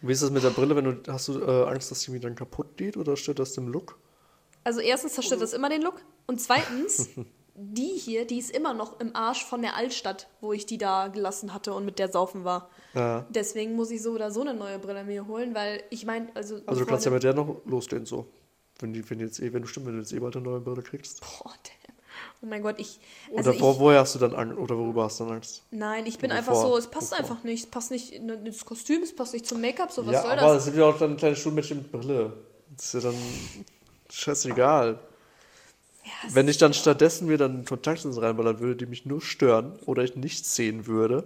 Und wie ist das mit der Brille, wenn du. Hast du äh, Angst, dass die mir dann kaputt geht oder stört das dem Look? Also erstens zerstört das immer den Look und zweitens, die hier, die ist immer noch im Arsch von der Altstadt, wo ich die da gelassen hatte und mit der saufen war. Ja. Deswegen muss ich so oder so eine neue Brille mir holen, weil ich meine, also... Also du kannst ja mit der noch losgehen so. Wenn die, wenn jetzt eh, wenn du stimmt, wenn du jetzt eh bald eine neue Brille kriegst. Boah, damn. Oh mein Gott, ich... Oder Also wo, ich, woher hast du dann Angst? Oder worüber hast du dann Angst? nein, ich bin Wovor? einfach so, es passt Wovor? einfach nicht. Es passt nicht in ins Kostüm, es passt nicht zum Make-up, so was ja, soll aber das? es sind ja auch dann kleine Schulmädchen mit Brille. Das ist ja dann scheißegal. Ja, Wenn ich dann stattdessen mir dann Kontaktlinsen reinballern würde, die mich nur stören oder ich nichts sehen würde,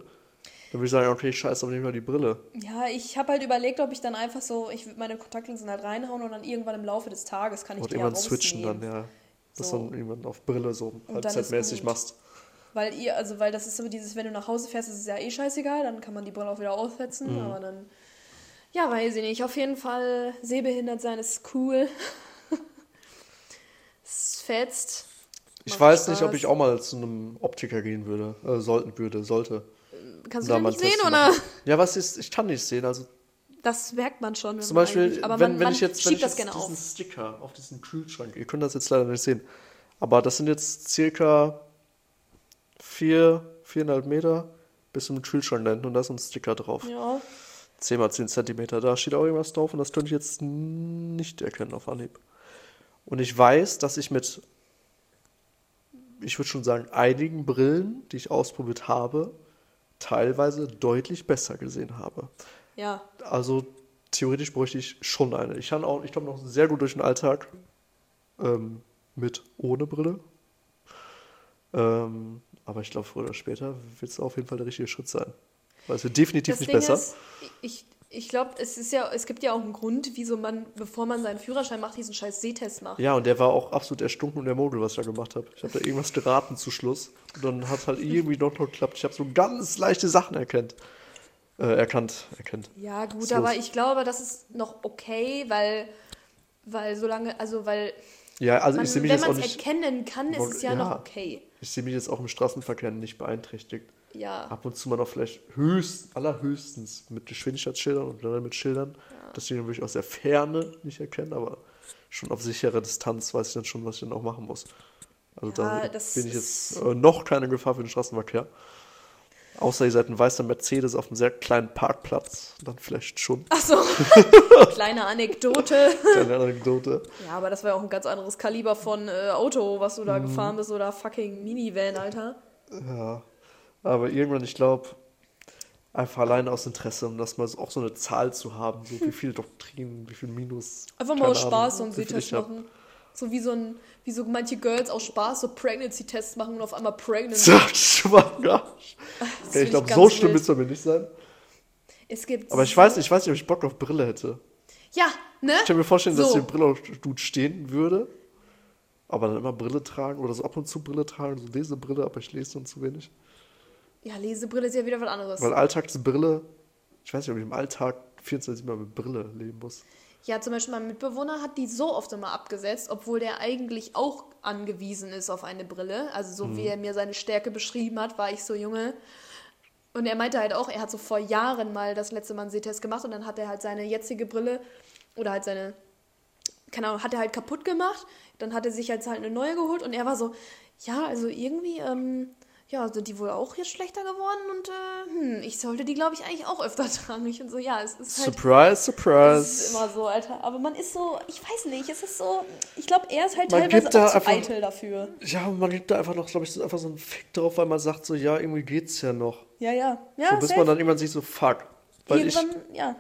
dann würde ich sagen, okay, ich scheiße aber nicht mal die Brille. Ja, ich habe halt überlegt, ob ich dann einfach so, ich würde meine Kontaktlinsen halt reinhauen und dann irgendwann im Laufe des Tages kann ich Und die irgendwann switchen dann, ja. Dass So. dann irgendwann auf Brille so halbzeitmäßig machst. Weil ihr, also weil das ist so dieses, wenn du nach Hause fährst, ist es ja eh scheißegal, dann kann man die Brille auch wieder aufsetzen, Mhm. aber dann. Ja, weiß ich nicht. Auf jeden Fall, sehbehindert sein ist cool. Es fetzt. Ich weiß nicht, Spaß. ob ich auch mal zu einem Optiker gehen würde, äh, sollten würde, sollte. Kannst du nicht sehen, oder? machen. Ja, was ist, ich kann nicht sehen, also Das merkt man schon. wenn Zum man Beispiel, aber wenn, man, wenn man ich jetzt, wenn ich das jetzt diesen auf. Sticker auf diesen Kühlschrank, ihr könnt das jetzt leider nicht sehen, aber das sind jetzt circa vier, viereinhalb Meter bis zum Kühlschrank da hinten und da ist ein Sticker drauf. Ja. 10 mal 10 Zentimeter, da steht auch irgendwas drauf und das könnte ich jetzt nicht erkennen auf Anhieb. Und ich weiß, dass ich mit, ich würde schon sagen, einigen Brillen, die ich ausprobiert habe, teilweise deutlich besser gesehen habe. Ja. Also theoretisch bräuchte ich schon eine. Ich kann auch, ich komme noch sehr gut durch den Alltag ähm, mit ohne Brille. Ähm, aber ich glaube, früher oder später wird es auf jeden Fall der richtige Schritt sein. Weil es wird definitiv Das nicht Ding besser. ist, ich, ich glaube, es ist ja, es gibt ja auch einen Grund, wieso man, bevor man seinen Führerschein macht, diesen scheiß Sehtest macht. Ja, und der war auch absolut erstunken und der Mogel, was ich da gemacht habe. Ich habe da irgendwas geraten zu Schluss. Und dann hat halt irgendwie doch noch geklappt. Ich habe so ganz leichte Sachen erkannt. Äh, erkannt, erkannt. Ja, gut, Ist aber los. ich glaube, das ist noch okay, weil, weil solange, also weil Ja, also man, ich sehe mich wenn jetzt auch man es erkennen kann, ist es ja, Ja. noch okay. Ich sehe mich jetzt auch im Straßenverkehr nicht beeinträchtigt. Ja. Ab und zu mal noch vielleicht höchst, allerhöchstens mit Geschwindigkeitsschildern und dann mit Schildern. Das die würde ich aus der Ferne nicht erkennen, aber schon auf sichere Distanz weiß ich dann schon, was ich dann auch machen muss. Also Ja, da bin ich jetzt äh, noch keine Gefahr für den Straßenverkehr. Außer ihr seid ein weißer Mercedes auf einem sehr kleinen Parkplatz. Dann vielleicht schon. Achso, kleine Anekdote. Kleine Anekdote. Ja, aber das war ja auch ein ganz anderes Kaliber von äh, Auto, was du da Mhm. gefahren bist, oder fucking Minivan, Alter. Ja. Aber irgendwann, ich glaube, einfach allein aus Interesse, um das mal so, auch so eine Zahl zu haben, so wie viel Doktrinen, wie viel Minus. Einfach mal aus Spaß so Ahnung, einen wie viel Sehtest ich machen. So wie so ein, wie so manche Girls aus Spaß so Pregnancy-Tests machen und auf einmal pregnant. Okay, ich glaube, so schlimm wird es mir nicht sein. Es gibt. Aber ich weiß, ich weiß nicht, ob ich Bock auf Brille hätte. Ja, ne? Ich kann mir vorstellen, dass So. die Brille auf Dude stehen würde. Aber dann immer Brille tragen oder so ab und zu Brille tragen, so Lesebrille, aber ich lese dann zu wenig. Ja, Lesebrille ist ja wieder was anderes. Weil Alltagsbrille, ich weiß nicht, ob ich im Alltag 24 Mal mit Brille leben muss. Ja, zum Beispiel mein Mitbewohner hat die so oft immer abgesetzt, obwohl der eigentlich auch angewiesen ist auf eine Brille. Also so Mhm. wie er mir seine Stärke beschrieben hat, war ich so Junge. Und er meinte halt auch, er hat so vor Jahren mal das letzte Mal einen Sehtest gemacht und dann hat er halt seine jetzige Brille oder halt seine, keine Ahnung, hat er halt kaputt gemacht. Dann hat er sich jetzt halt eine neue geholt und er war so, ja, also irgendwie, ähm, ja, sind die wohl auch jetzt schlechter geworden und äh, hm, ich sollte die, glaube ich, eigentlich auch öfter tragen. Ich und so, ja, es ist halt. Surprise, Das ist surprise. immer so, Alter. Aber man ist so, ich weiß nicht, es ist so, ich glaube, er ist halt Man teilweise da auch zu einfach- eitel dafür. Ja, man gibt da einfach noch, glaube ich, so einfach so einen Fick drauf, weil man sagt so, ja, irgendwie geht's ja noch. Ja, ja. Ja, so, bis safe. man dann irgendwann sich so, fuck. Weil ich, Irgendwann, ja.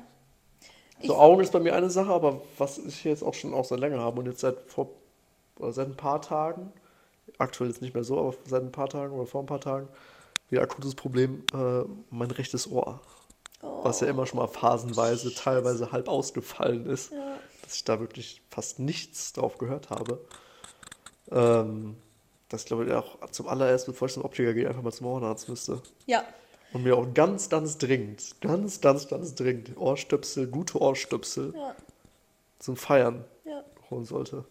So Augen ist bei mir eine Sache, aber was ich jetzt auch schon auch seit länger habe und jetzt seit vor seit ein paar Tagen, aktuell ist nicht mehr so, aber seit ein paar Tagen oder vor ein paar Tagen, wieder akutes Problem, äh, mein rechtes Ohr. Was ja immer schon mal phasenweise, teilweise halb ausgefallen ist, Ja. dass ich da wirklich fast nichts drauf gehört habe. Ähm, dass ich glaube ich auch zum allerersten, bevor ich zum Optiker gehe, einfach mal zum Ohrenarzt müsste. Ja. Und mir auch ganz, ganz dringend, ganz, ganz, ganz dringend Ohrstöpsel, gute Ohrstöpsel Ja. zum Feiern Ja. holen sollte.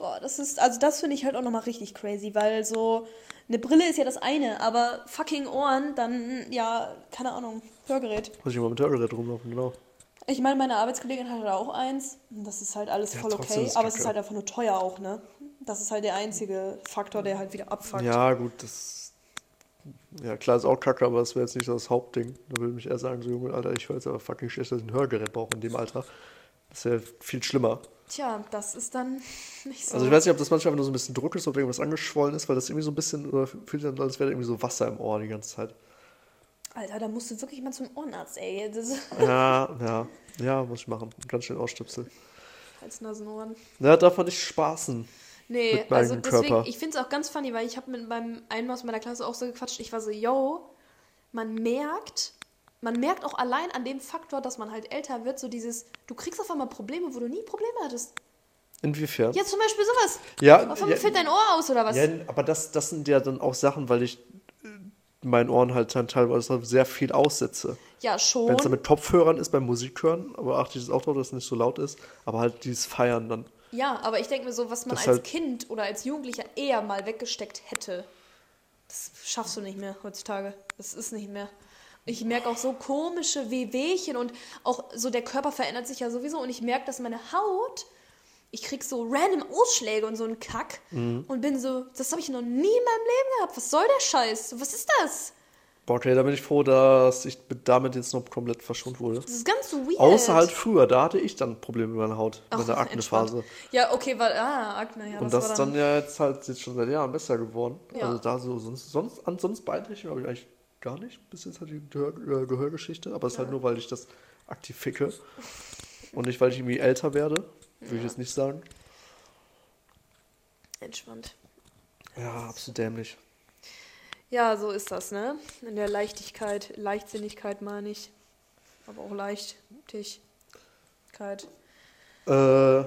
Boah, das ist, also das finde ich halt auch nochmal richtig crazy, weil so, eine Brille ist ja das eine, aber fucking Ohren, dann, ja, keine Ahnung, Hörgerät. Muss ich mal mit Hörgerät rumlaufen, genau. Ich meine, meine Arbeitskollegin hatte da auch eins. Und das ist halt alles Ja, voll okay, aber es ist halt einfach nur teuer auch, ne? Das ist halt der einzige Faktor, der halt wieder abfuckt. Ja, gut, das. Ja, klar ist auch kacke, aber das wäre jetzt nicht so das Hauptding. Da würde mich eher sagen, so Junge, Alter, ich höre jetzt aber fucking schlecht, dass ich ein Hörgerät brauche in dem Alter. Das wäre viel schlimmer. Tja, das ist dann nicht so. Also ich weiß nicht, ob das manchmal einfach nur so ein bisschen Druck ist oder irgendwas angeschwollen ist, weil das irgendwie so ein bisschen, oder fühlt sich dann, als wäre irgendwie so Wasser im Ohr die ganze Zeit. Alter, da musst du wirklich mal zum Ohrenarzt, ey. Das Ja, ja, ja, muss ich machen. Ganz schön ausstöpsel. Hals, Nasen, Ohren. Ja, darf man nicht spaßen. Nee, meinem also deswegen, Körper. ich finde es auch ganz funny, weil ich habe mit beim einen aus meiner Klasse auch so gequatscht. Ich war so, yo, man merkt, man merkt auch allein an dem Faktor, dass man halt älter wird, so dieses, du kriegst auf einmal Probleme, wo du nie Probleme hattest. Inwiefern? Ja, zum Beispiel sowas. Ja, Auf einmal ja, fällt dein Ohr aus oder was? ja, aber das, das sind ja dann auch Sachen, weil ich äh, meinen Ohren halt dann teilweise sehr viel aussetze. Ja, schon. Wenn es dann mit Kopfhörern ist, beim Musik hören, aber achte ich es auch drauf, dass es nicht so laut ist, aber halt dieses Feiern dann. Ja, aber ich denke mir so, was man Das als halt- Kind oder als Jugendlicher eher mal weggesteckt hätte, das schaffst du nicht mehr heutzutage. Das ist nicht mehr. Ich merke auch so komische Wehwehchen und auch so der Körper verändert sich ja sowieso und ich merke, dass meine Haut, ich krieg so random Ausschläge und so einen Kack Mhm. und bin so, das habe ich noch nie in meinem Leben gehabt. Was soll der Scheiß? Was ist das? Boah, okay, da bin ich froh, dass ich damit jetzt noch komplett verschont wurde. Das ist ganz weird. Außer halt früher, da hatte ich dann Probleme mit meiner Haut, Ach, mit der Aknephase. Ja, okay, weil, ah, Akne, ja, Und das, das, war dann ja jetzt halt jetzt schon seit Jahren besser geworden. Ja. Also da so, sonst, sonst, ansonsten Beeinträchtigung habe ich eigentlich gar nicht, bis jetzt halt die Gehör, äh, Gehörgeschichte, aber es ist halt nur, weil ich das aktiv ficke und nicht, weil ich irgendwie älter werde, würde ich jetzt nicht sagen. entspannt. Ja, absolut dämlich. Ja, so ist das, ne? In der Leichtigkeit, Leichtsinnigkeit meine ich. Aber auch Leichtigkeit. Äh,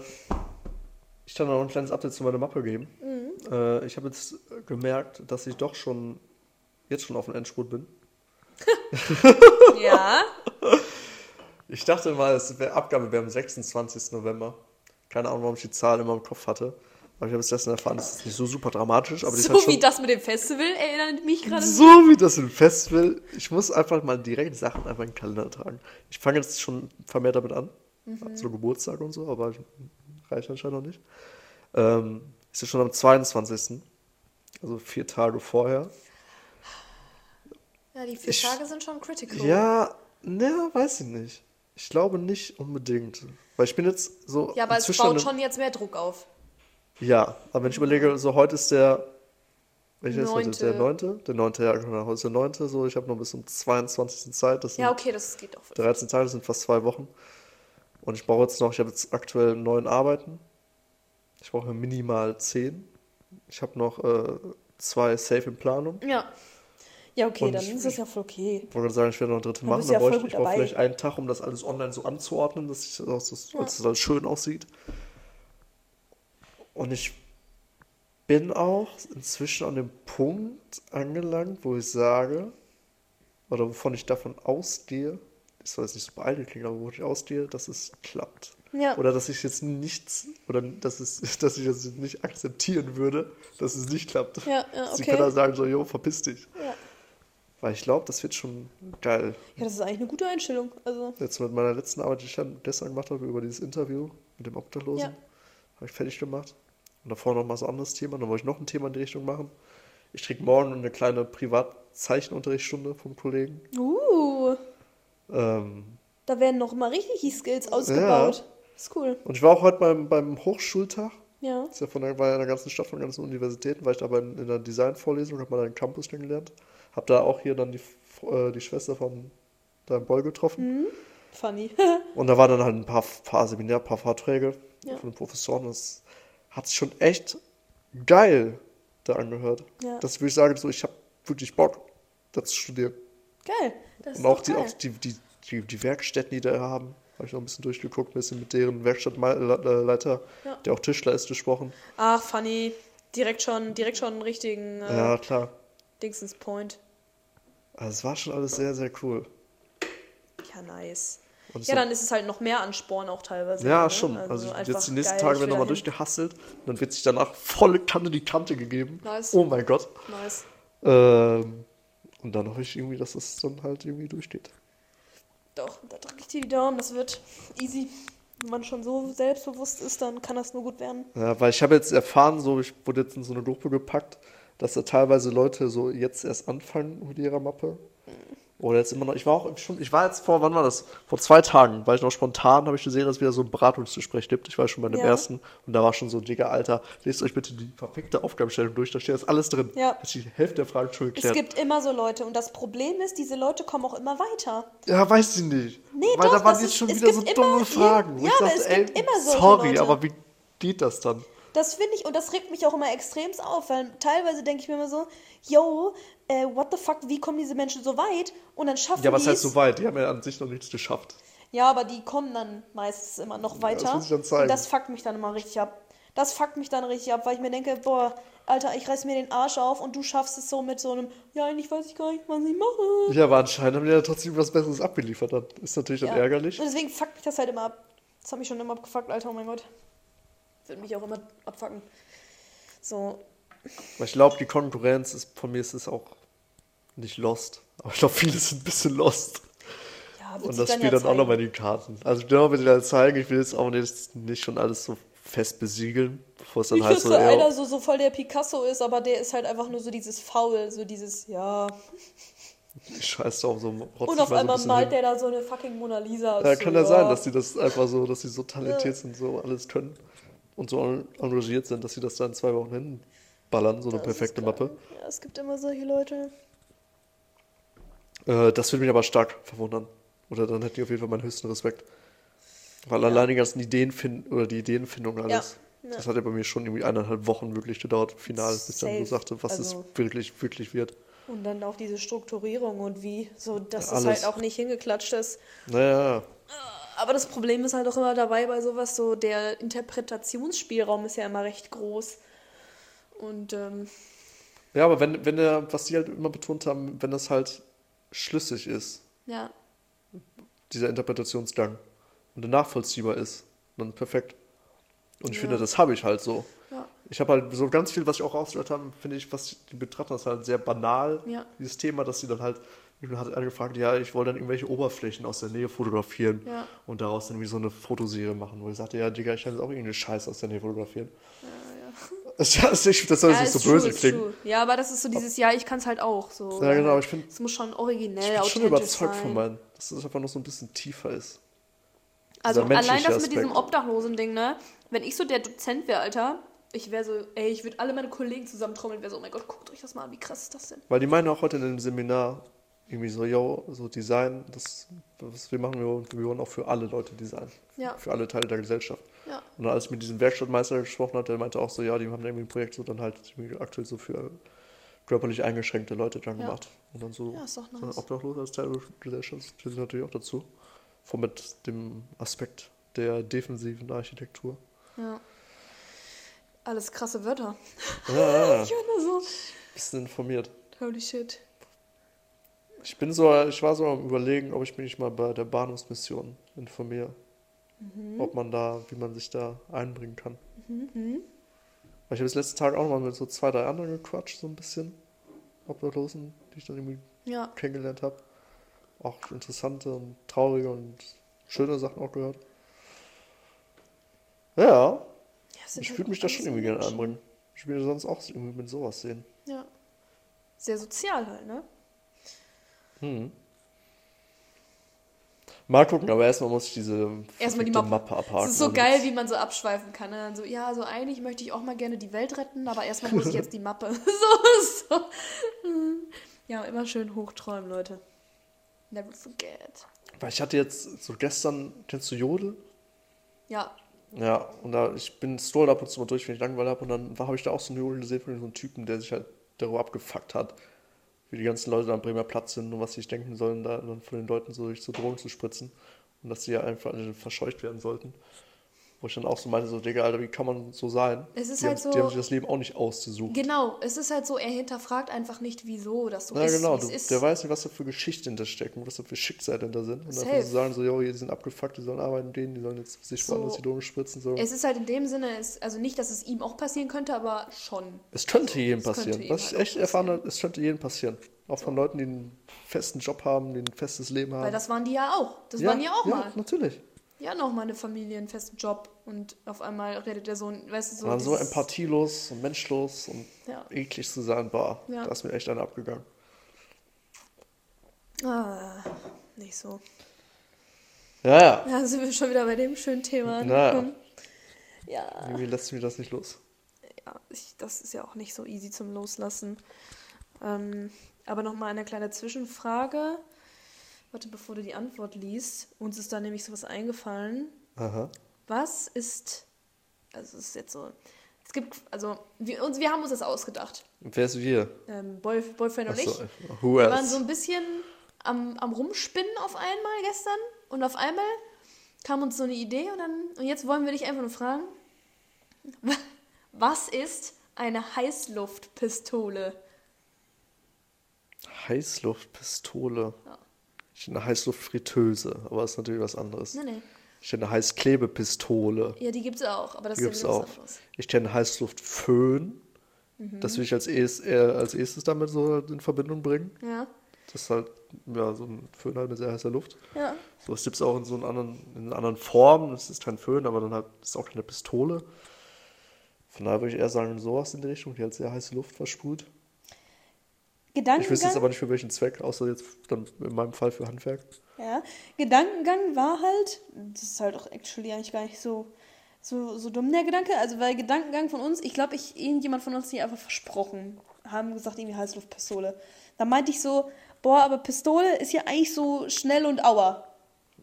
ich kann noch ein kleines Update zu meiner Mappe geben. Mhm. Äh, ich habe jetzt gemerkt, dass ich doch schon jetzt schon auf dem Endspurt bin. Ja. Ich dachte mal, es wäre Abgabe wäre am 26. November. Keine Ahnung, warum ich die Zahl immer im Kopf hatte. Aber ich habe es gestern erfahren, das ist nicht so super dramatisch, aber so halt wie das mit dem Festival erinnert mich gerade. so wie das im Festival. Ich muss einfach mal direkt Sachen einfach in den Kalender tragen. Ich fange jetzt schon vermehrt damit an. Mhm. So Geburtstag und so, aber reicht anscheinend noch nicht. Ähm, ist ja schon am 22. Also vier Tage vorher. Ja, die vier Ich- Tage sind schon critical. Ja, ne, weiß ich nicht. Ich glaube nicht unbedingt. Weil ich bin jetzt so. Ja, aber es baut schon jetzt mehr Druck auf. Ja, aber wenn ich überlege, so heute ist der. Welcher ist heute? Der 9.? Der 9. Ja, genau. Heute ist der 9. So, ich habe noch bis zum 22. Zeit. Das Ja, okay, das geht auch. 13 Tage, das sind fast zwei Wochen. Und ich brauche jetzt noch, ich habe jetzt aktuell neun Arbeiten. Ich brauche minimal zehn. Ich habe noch äh, zwei Safe in Planung. Ja. Ja, okay, Und dann ich- ist es ja voll okay. Ich wollte gerade sagen, ich werde noch eine dritte Da machen. Dann ja bräuchte ich dabei. vielleicht einen Tag, um das alles online so anzuordnen, dass, ich, dass, das, dass das alles schön aussieht. Und ich bin auch inzwischen an dem Punkt angelangt, wo ich sage, oder wovon ich davon ausgehe, das soll jetzt nicht so beeilt klingen, aber wo ich ausgehe, dass es klappt. Ja. Oder dass ich jetzt nichts, oder dass, es, dass ich es nicht akzeptieren würde, dass es nicht klappt. Ja, ja, Sie okay. können dann sagen so, jo, verpiss dich. Ja. Weil ich glaube, das wird schon geil. ja, das ist eigentlich eine gute Einstellung. Also, Jetzt mit meiner letzten Arbeit, die ich dann gestern gemacht habe, über dieses Interview mit dem Obdachlosen, Ja. habe ich fertig gemacht. Und davor noch mal so ein anderes Thema. Dann wollte ich noch ein Thema in die Richtung machen. Ich krieg morgen eine kleine Privatzeichenunterrichtsstunde vom Kollegen. uh, Ähm, da werden noch mal richtig die Skills ausgebaut. Ist cool. und ich war auch heute beim, beim Hochschultag. Ja. Das ist ja von der, war ja in der ganzen Stadt, von ganzen Universitäten, war ich da bei, in der Designvorlesung, habe mal deinen Campus kennengelernt. Habe da auch hier dann die, äh, die Schwester von deinem Boy getroffen. Funny. Und da waren dann halt ein paar, paar Seminare, ein paar Vorträge Ja. von den Professoren. Das hat sich schon echt geil da angehört. Ja. Das würde ich sagen, so, ich habe wirklich Bock, das zu studieren. geil. Das Und auch, die, geil. auch die, die, die, die Werkstätten, die da haben, habe ich noch ein bisschen durchgeguckt, ein bisschen mit deren Werkstattleiter, Ja. der auch Tischler ist, gesprochen. Ach, funny. Direkt schon, direkt schon einen richtigen äh, Ja, klar. Dingsens Point. Also es war schon alles sehr, sehr cool. Ja, nice. Und Ja, so- dann ist es halt noch mehr Ansporn auch teilweise. Ja, ne? schon. Also, einfach jetzt die nächsten Tage werden nochmal durchgehasselt. Und dann wird sich danach volle Kante die Kante gegeben. Nice. Oh mein Gott. Nice. Ähm, und dann hoffe ich irgendwie, dass es dann halt irgendwie durchgeht. Doch, da drücke ich dir die Daumen, das wird easy. Wenn man schon so selbstbewusst ist, dann kann das nur gut werden. Ja, weil ich habe jetzt erfahren, so ich wurde jetzt in so eine Gruppe gepackt, dass da teilweise Leute so jetzt erst anfangen mit ihrer Mappe. Oder jetzt immer noch. Ich war auch schon, ich war jetzt vor, wann war das? Vor zwei Tagen war ich noch spontan, habe ich gesehen, dass es wieder so ein Beratungsgespräch gibt. Ich war schon bei dem Ja. ersten und da war schon so, Digga, Alter, lest euch bitte die verfickte Aufgabenstellung durch, da steht das alles drin. Ja. Hat die Hälfte der Fragen schon Es geklärt. gibt immer so Leute und das Problem ist, diese Leute kommen auch immer weiter. Ja, weiß ich nicht. Nee, Weil doch, da waren jetzt ist- schon es wieder so dumme Fragen. ja, ich aber dachte, es ey, gibt immer solche sorry, Leute. aber wie geht das dann? Das finde ich, und das regt mich auch immer extremst auf, weil teilweise denke ich mir immer so, yo, äh, what the fuck, wie kommen diese Menschen so weit? Und dann schaffen Ja, was die heißt so weit? Die haben ja an sich noch nichts geschafft. Ja, aber die kommen dann meistens immer noch weiter. muss ich dann zeigen. Und das fuckt mich dann immer richtig ab. Das fuckt mich dann richtig ab, weil ich mir denke, boah, Alter, ich reiß mir den Arsch auf und du schaffst es so mit so einem, ja, eigentlich weiß ich gar nicht, was ich mache. Ja, aber anscheinend haben die ja trotzdem was Besseres abgeliefert. Das ist natürlich dann Ja. ärgerlich. Und deswegen fuckt mich das halt immer ab. Das hat mich schon immer abgefuckt, Alter, oh mein Gott. Wird mich auch immer abfucken. So, Aber ich glaube, die Konkurrenz ist von mir ist es auch nicht lost. Aber ich glaube, viele sind ein bisschen lost. ja, Und das spielt ja dann auch nochmal die Karten. Also genau, wenn die dann zeigen, ich will jetzt auch nicht, nicht schon alles so fest besiegeln, bevor es dann halt dass so, so einer so, so voll der Picasso ist, aber der ist halt einfach nur so dieses Faul, so dieses, ja. ich scheiß drauf, so rotz Und ich auf mal so ein einmal malt hin. der da so eine fucking Mona Lisa. Ja, so, kann ja sein, dass sie das einfach so, dass sie so talentiert Ja. sind, so alles können und so en- engagiert sind, dass sie das da in zwei Wochen hinballern, so eine Das perfekte. Mappe. Ja, es gibt immer solche Leute. Äh, das würde mich aber stark verwundern. Oder dann hätten die auf jeden Fall meinen höchsten Respekt. Weil allein die ganzen Ideen finden oder die Ideenfindung alles. Ja. Das hat ja bei mir schon irgendwie eineinhalb Wochen wirklich gedauert, final, bis dann so Safe. sagte, was Also- es wirklich, wirklich wird. Und dann auch diese Strukturierung und wie, so dass Ja, es halt auch nicht hingeklatscht ist. Naja, Aber das Problem ist halt auch immer dabei bei sowas, so der Interpretationsspielraum ist ja immer recht groß. Und ähm, ja, aber wenn, wenn der, was die halt immer betont haben, wenn das halt schlüssig ist, ja, dieser Interpretationsgang und der nachvollziehbar ist, dann perfekt. Und ich Ja. finde, das habe ich halt so. ja, Ich habe halt so ganz viel, was ich auch rausgehört habe, finde ich, was die betrachten, das halt sehr banal, Ja. dieses Thema, dass sie dann halt, irgendwann hat einer gefragt, ja, ich wollte dann irgendwelche Oberflächen aus der Nähe fotografieren Ja. und daraus dann irgendwie so eine Fotoserie machen, wo ich sagte, ja, Digga, ich kann jetzt auch irgendeine Scheiße aus der Nähe fotografieren. Das, das, ich, das soll ja, nicht so böse true, ist klingen. true. Ja, aber das ist so dieses, ja, ich kann es halt auch. So. Ja, genau, ich finde, Es muss schon originell, ich bin schon überzeugt sein. von meinen, dass es einfach noch so ein bisschen tiefer ist. Also allein das mit diesem Aspekt. Obdachlosen-Ding, ne? Wenn ich so der Dozent wäre, Alter, ich wäre so, ey, ich würde alle meine Kollegen zusammentrommeln, wäre so, oh mein Gott, guckt euch das mal an, wie krass ist das denn? Weil die meinen auch heute in dem Seminar irgendwie so, yo, so Design, das, was wir machen, wir, wollen auch für alle Leute Design. Ja. Für alle Teile der Gesellschaft. Ja. Und als ich mit diesem Werkstattmeister gesprochen hatte, der meinte auch so, ja, die haben irgendwie ein Projekt so dann halt aktuell so für körperlich eingeschränkte Leute dann Ja. gemacht. Und dann so, Ja, ist doch so nice. Obdachlose als Teil der Gesellschaft zählt natürlich auch dazu. Vor mit dem Aspekt der defensiven Architektur. Ja. Alles krasse Wörter. Ja, ja, ja. Ich bin da so, bisschen informiert. holy shit. Ich bin so, ich war so am überlegen, ob ich mich nicht mal bei der Bahnhofsmission informiere. Mhm. Ob man da, wie man sich da einbringen kann. Weil ich habe das letzte Tag auch noch mal mit so zwei, drei anderen gequatscht, so ein bisschen. Obdachlosen, die ich dann irgendwie Ja. kennengelernt habe. Auch interessante und traurige und schöne Sachen auch gehört. Ja, ja ich halt würde mich da schon irgendwie gerne einbringen. Ich würde sonst auch irgendwie mit sowas sehen. Ja. Sehr sozial halt, ne? Hm. Mal gucken, aber erstmal muss ich diese Erstmal die Mappe. Mappe abhaken. Es ist so geil, wie man so abschweifen kann. Ne? Dann So, ja, so eigentlich möchte ich auch mal gerne die Welt retten, aber erstmal muss ich jetzt die Mappe. so, so. Ja, immer schön hochträumen, Leute. Never forget. Weil ich hatte jetzt so gestern, kennst du Jodel? Ja. Ja, und da, ich bin scroll ab und zu mal durch, wenn ich Langeweile habe. Und dann habe ich da auch so einen Jodel gesehen von so einem Typen, der sich halt darüber abgefuckt hat, wie die ganzen Leute am Bremer Platz sind und was sie sich denken sollen, da dann von den Leuten so durch so Drogen zu spritzen. Und dass sie ja einfach verscheucht werden sollten. Wo ich dann auch so meinte, so, Digga, Alter, wie kann man so sein? Es ist die, halt haben, so- die haben sich das Leben auch nicht ausgesucht. Genau, es ist halt so, er hinterfragt einfach nicht, wieso das so Ja, ist, genau. wie es Du, ist. der weiß nicht, was da für Geschichten hinterstecken, was da für Schicksale hinter sind. Und dann sagen, so, jo, die sind abgefuckt, die sollen arbeiten gehen, die sollen jetzt sich So. woanders die Drogen spritzen. So. Es ist halt in dem Sinne, es, also nicht, dass es ihm auch passieren könnte, aber schon. Es könnte jedem es könnte passieren. ihm Was ich halt echt erfahren habe, es könnte jedem passieren. Auch von Leuten, die einen festen Job haben, die ein festes Leben haben. Weil das waren die ja auch. Das waren die auch ja, mal. natürlich. Die hatten auch mal eine Familie, einen festen Job und auf einmal redet der Sohn, weißt du, so. Waren so empathielos und menschlos und Ja. eklig zu sein, boah, Ja. da ist mir echt einer abgegangen. Ah, nicht so. Ja, ja. Ja, sind wir schon wieder bei dem schönen Thema Naja. Ja, Irgendwie lässt mich das nicht los. ja ich, das ist ja auch nicht so easy zum Loslassen. Ähm, aber nochmal eine kleine Zwischenfrage. Warte, bevor du die Antwort liest. Uns ist da nämlich sowas eingefallen. Aha. Was ist, also es ist jetzt so, es gibt, also wir, uns, wir haben uns das ausgedacht. Wer ist wir? Ähm, Boy, Boyfriend und ich. Achso, who Wir waren so else? ein bisschen am, am Rumspinnen auf einmal gestern und auf einmal kam uns so eine Idee und dann, und jetzt wollen wir dich einfach nur fragen, was ist eine Heißluftpistole? Heißluftpistole. Ja. Ich eine Heißluftfritteuse, aber das ist natürlich was anderes. Nee, nee. Ich kenne eine Heißklebepistole. Ja, die gibt es auch, aber das Die ist ja auch. was anderes. Ich kenne Heißluftföhn. Mhm. Das will ich als, erstes, eher als erstes damit so in Verbindung bringen. Ja, Das ist halt, ja, so ein Föhn halt mit sehr heißer Luft. ja. So, es gibt es auch in so einer anderen, in einer anderen Form. Das ist kein Föhn, aber dann halt, das ist auch keine Pistole. Von daher würde ich eher sagen, sowas in die Richtung, die halt sehr heiße Luft versprüht. Ich wüsste jetzt Gedankengang, aber nicht für welchen Zweck, außer jetzt dann in meinem Fall für Handwerk. ja, Gedankengang war halt, das ist halt auch actually eigentlich gar nicht so, so, so dumm der Gedanke, also weil Gedankengang von uns, ich glaube, ich, irgendjemand von uns hat sich einfach versprochen, haben gesagt, irgendwie Heißluftpistole. Da meinte ich so, boah, aber Pistole ist ja eigentlich so schnell und auer.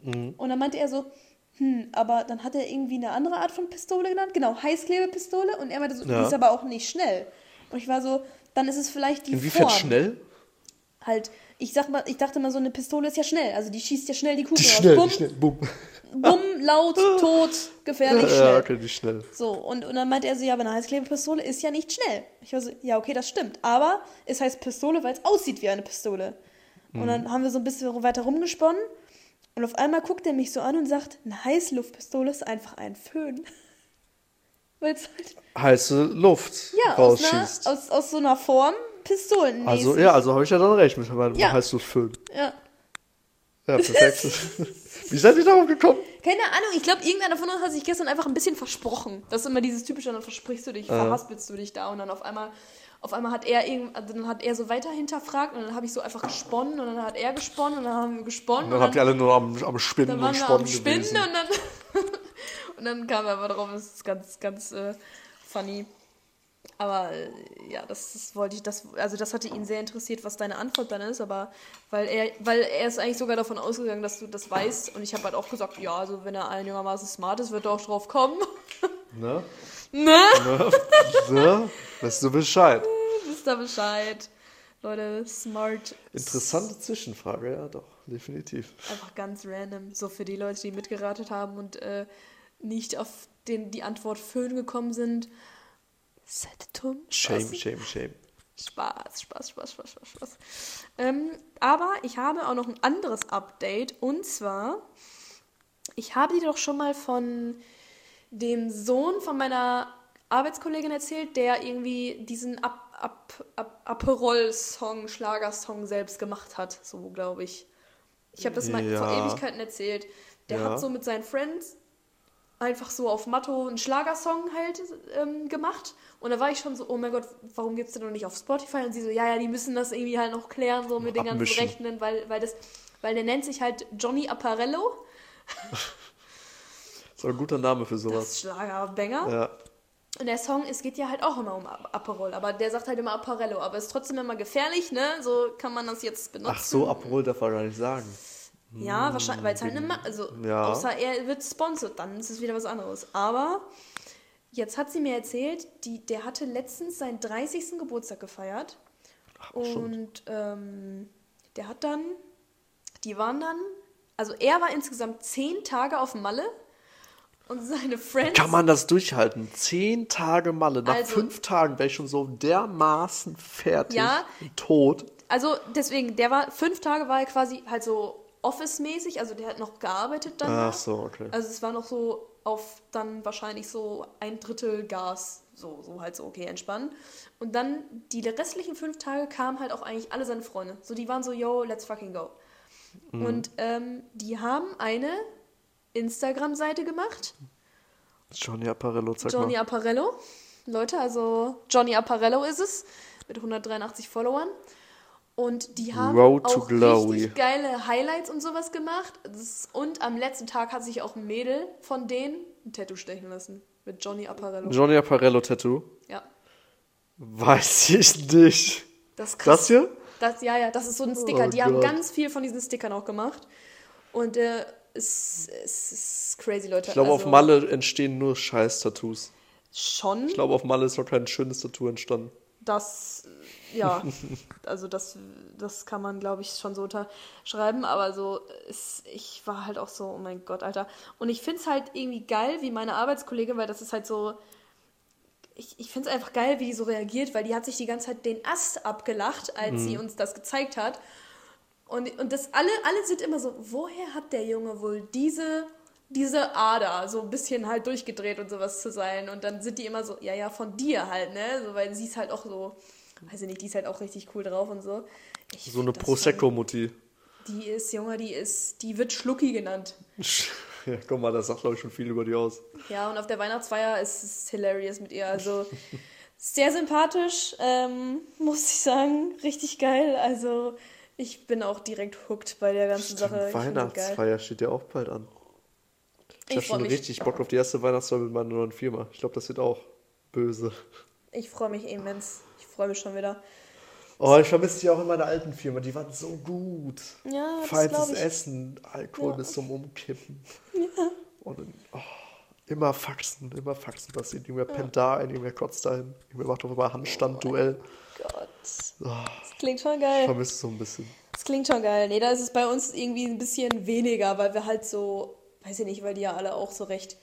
Mhm. Und dann meinte er so, hm, aber dann hat er irgendwie eine andere Art von Pistole genannt, genau, Heißklebepistole und er meinte so, Ja. die ist aber auch nicht schnell. Und ich war so, dann ist es vielleicht die Inwiefern Form. schnell? Halt, ich sag mal, ich dachte mal, so eine Pistole ist ja schnell, also die schießt ja schnell die Kugel Die raus. schnell, Bumm, schnell, bumm. bumm, laut, tot, gefährlich, Ja, schnell. okay, die schnell. So, und, und dann meinte er so, ja, aber eine Heißklebepistole ist ja nicht schnell. Ich war so, ja, okay, das stimmt. Aber es heißt Pistole, weil es aussieht wie eine Pistole. Und dann haben wir so ein bisschen weiter rumgesponnen. Und auf einmal guckt er mich so an und sagt, eine Heißluftpistole ist einfach ein Föhn. Weil es halt, Heiße Luft ja, aus, einer, rausschießt. aus, aus so einer Form Pistolen. Also, ja, also habe ich ja dann recht mit meinem Ja. Heißluftföhn. ja. Ja, perfekt. Wie seid ihr darauf gekommen? Keine Ahnung, ich glaube, irgendeiner von uns hat sich gestern einfach ein bisschen versprochen. Das ist immer dieses typische, dann versprichst du dich, verhaspelst du dich da und dann auf einmal, auf einmal hat er irgend, also dann hat er so weiter hinterfragt und dann habe ich so einfach gesponnen und dann hat er gesponnen und dann haben wir gesponnen Und dann habt ihr alle nur am, am Spinnen dann und wir Sponnen am Spinnen gewesen. und dann und dann kam er aber drauf, das ist ganz, ganz äh, funny. Aber äh, ja, das, das wollte ich, das, also das hatte ihn sehr interessiert, was deine Antwort dann ist, aber weil er, weil er ist eigentlich sogar davon ausgegangen, dass du das weißt und ich habe halt auch gesagt, ja, also wenn er einigermaßen smart ist, wird er auch drauf kommen. Ne? ne? Ne? ne? Weißt du Bescheid? Wisst ihr Bescheid. Leute, smart. Interessante Zwischenfrage, ja, doch, definitiv. Einfach ganz random. So für die Leute, die mitgeratet haben und äh, nicht auf den, die Antwort Föhn gekommen sind. Seid dumm. Shame, shame, shame. Spaß, Spaß, Spaß, Spaß, Spaß, Spaß. Ähm, aber ich habe auch noch ein anderes Update und zwar, ich habe dir doch schon mal von dem Sohn von meiner Arbeitskollegin erzählt, der irgendwie diesen Ap Ap Ap Aperol-Song, Schlagersong selbst gemacht hat, so glaube ich. Ich habe das mal vor. Ewigkeiten erzählt. Der Ja. hat so mit seinen Friends einfach so auf Matto einen Schlagersong halt ähm, gemacht. Und da war ich schon so, oh mein Gott, warum gibt's den noch nicht auf Spotify? Und sie so, ja, ja, die müssen das irgendwie halt noch klären, so mit den ganzen Abmischen. Rechten, weil, weil das, weil der nennt sich halt Johnny Apparello. Das ist ein guter Name für Das sowas. ist Schlagerbanger. Ja. Und der Song, es geht ja halt auch immer um Ap- Aperol, aber der sagt halt immer Apparello, aber ist trotzdem immer gefährlich, ne? So kann man das jetzt benutzen. Ach so, Aperol darf er gar nicht sagen. Ja, wahrscheinlich, weil es halt eine Ma also Ja. außer er wird sponsert, dann ist es wieder was anderes. Aber jetzt hat sie mir erzählt, die, der hatte letztens seinen 30. Geburtstag gefeiert. stimmt. und ähm, der hat dann, die waren dann, also er war insgesamt zehn Tage auf Malle und seine Friends. Kann man das durchhalten? Zehn Tage Malle. Nach Also- fünf Tagen wäre ich schon so dermaßen fertig Ja. und tot. Also deswegen, der war, fünf Tage war er quasi halt so Office-mäßig, also der hat noch gearbeitet dann. Ach so, okay. Also es war noch so auf dann wahrscheinlich so ein Drittel Gas, so, so halt so, okay, entspannen. Und dann die restlichen fünf Tage kamen halt auch eigentlich alle seine Freunde. So, die waren so, yo, let's fucking go. Mhm. Und ähm, die haben eine Instagram-Seite gemacht, Johnny Apparello, zeig Johnny mal. Apparello. Leute, also Johnny Apparello ist es, mit 183 Followern. Und die haben Road auch richtig geile Highlights und sowas gemacht. Und am letzten Tag hat sich auch ein Mädel von denen ein Tattoo stechen lassen. Mit Johnny Apparello. Johnny Apparello Tattoo. ja. Weiß ich nicht. Das krass. Das hier? Das, ja, ja, das ist so ein Sticker. Oh die haben Gott. ganz viel von diesen Stickern auch gemacht. Und äh, es, es ist crazy, Leute. Ich glaube, also, auf Malle entstehen nur Scheiß-Tattoos. Schon. Ich glaube, auf Malle ist noch kein schönes Tattoo entstanden. Das, ja, also das, das kann man, glaube ich, schon so unterschreiben, aber so, es, ich war halt auch so, oh mein Gott, Alter. Und ich finde es halt irgendwie geil, wie meine Arbeitskollegin, weil das ist halt so, ich, ich finde es einfach geil, wie die so reagiert, weil die hat sich die ganze Zeit den Ast abgelacht, als sie uns das gezeigt hat. Und, und das alle, alle sind immer so, woher hat der Junge wohl diese, diese Ader, so ein bisschen halt durchgedreht und sowas zu sein? Und dann sind die immer so, ja, ja, von dir halt, ne? So, weil sie ist halt auch so, weiß ich nicht, die ist halt auch richtig cool drauf und so. Ich So eine Prosecco-Mutti. Die ist, Junge, die ist, die wird Schlucki genannt. Ja, guck mal, das sagt, glaube ich, schon viel über die aus. Ja, und auf der Weihnachtsfeier ist es hilarious mit ihr. Also sehr sympathisch, ähm, muss ich sagen. Richtig geil. Also ich bin auch direkt hooked bei der ganzen Sache. Ich. Weihnachtsfeier steht ja auch bald an. Ich, Ich habe schon mich. richtig Bock auf die erste Weihnachtsfeier mit meiner neuen Firma. Ich glaube, das wird auch böse. Ich freue mich immens. Ich freue mich schon wieder. Oh, ich vermisse die auch in meiner alten Firma. Die waren so gut. Ja, das Feines glaub ich. Essen, Alkohol Ja. bis zum Umkippen. Und dann, oh, immer Faxen, immer Faxen passiert. Irgendwer pennt da ein, irgendwer kotzt da hin. Irgendwer macht auf einmal Handstand-Duell. Gott. Oh, Das klingt schon ich geil. vermisse es so ein bisschen. Das klingt schon geil. Nee, da ist es bei uns irgendwie ein bisschen weniger, weil wir halt so, weiß ich nicht, weil die ja alle auch so recht.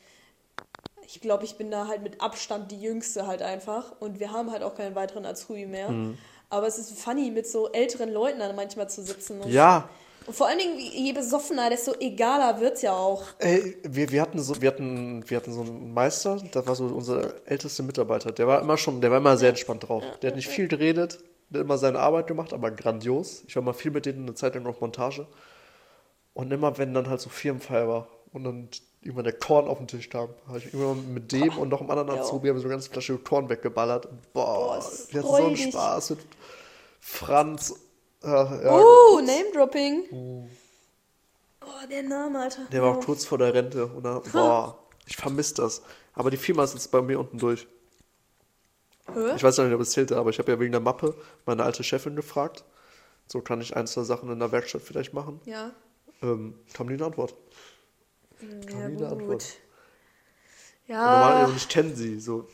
Ich glaube, ich bin da halt mit Abstand die Jüngste halt einfach. Und wir haben halt auch keinen weiteren Azubi mehr. Mhm. Aber es ist funny, mit so älteren Leuten dann manchmal zu sitzen. Und, Ja, und vor allen Dingen, je besoffener, desto egaler wird's ja auch. Ey, wir, wir, hatten so, wir, hatten, wir hatten so einen Meister, das war so unser ältester Mitarbeiter. Der war immer schon, der war immer sehr entspannt drauf. Der hat nicht viel geredet, der hat immer seine Arbeit gemacht, aber grandios. Ich war mal viel mit denen eine Zeit lang auf Montage. Und immer, wenn dann halt so Firmenfeier war und dann irgendwann der Korn auf den Tisch kam, habe ich immer mit dem und noch einem anderen Ja. Azubi haben so eine ganze Flasche Korn weggeballert. Und boah, Boah, wir hatten so einen. Spaß mit Franz. Äh, ja, Uh, Name-Dropping. Oh, der Name, Alter. Der war Ja. auch kurz vor der Rente. Und da, boah, ich vermisse das. Aber die Firma ist jetzt bei mir unten durch. Hä? Ich weiß noch nicht, ob es zählte, aber ich habe ja wegen der Mappe meine alte Chefin gefragt. So kann ich ein, zwei Sachen in der Werkstatt vielleicht machen. Ja. Ähm, kam nie eine Antwort. Ja, nie eine Antwort. Ja. und ich kenne sie. So,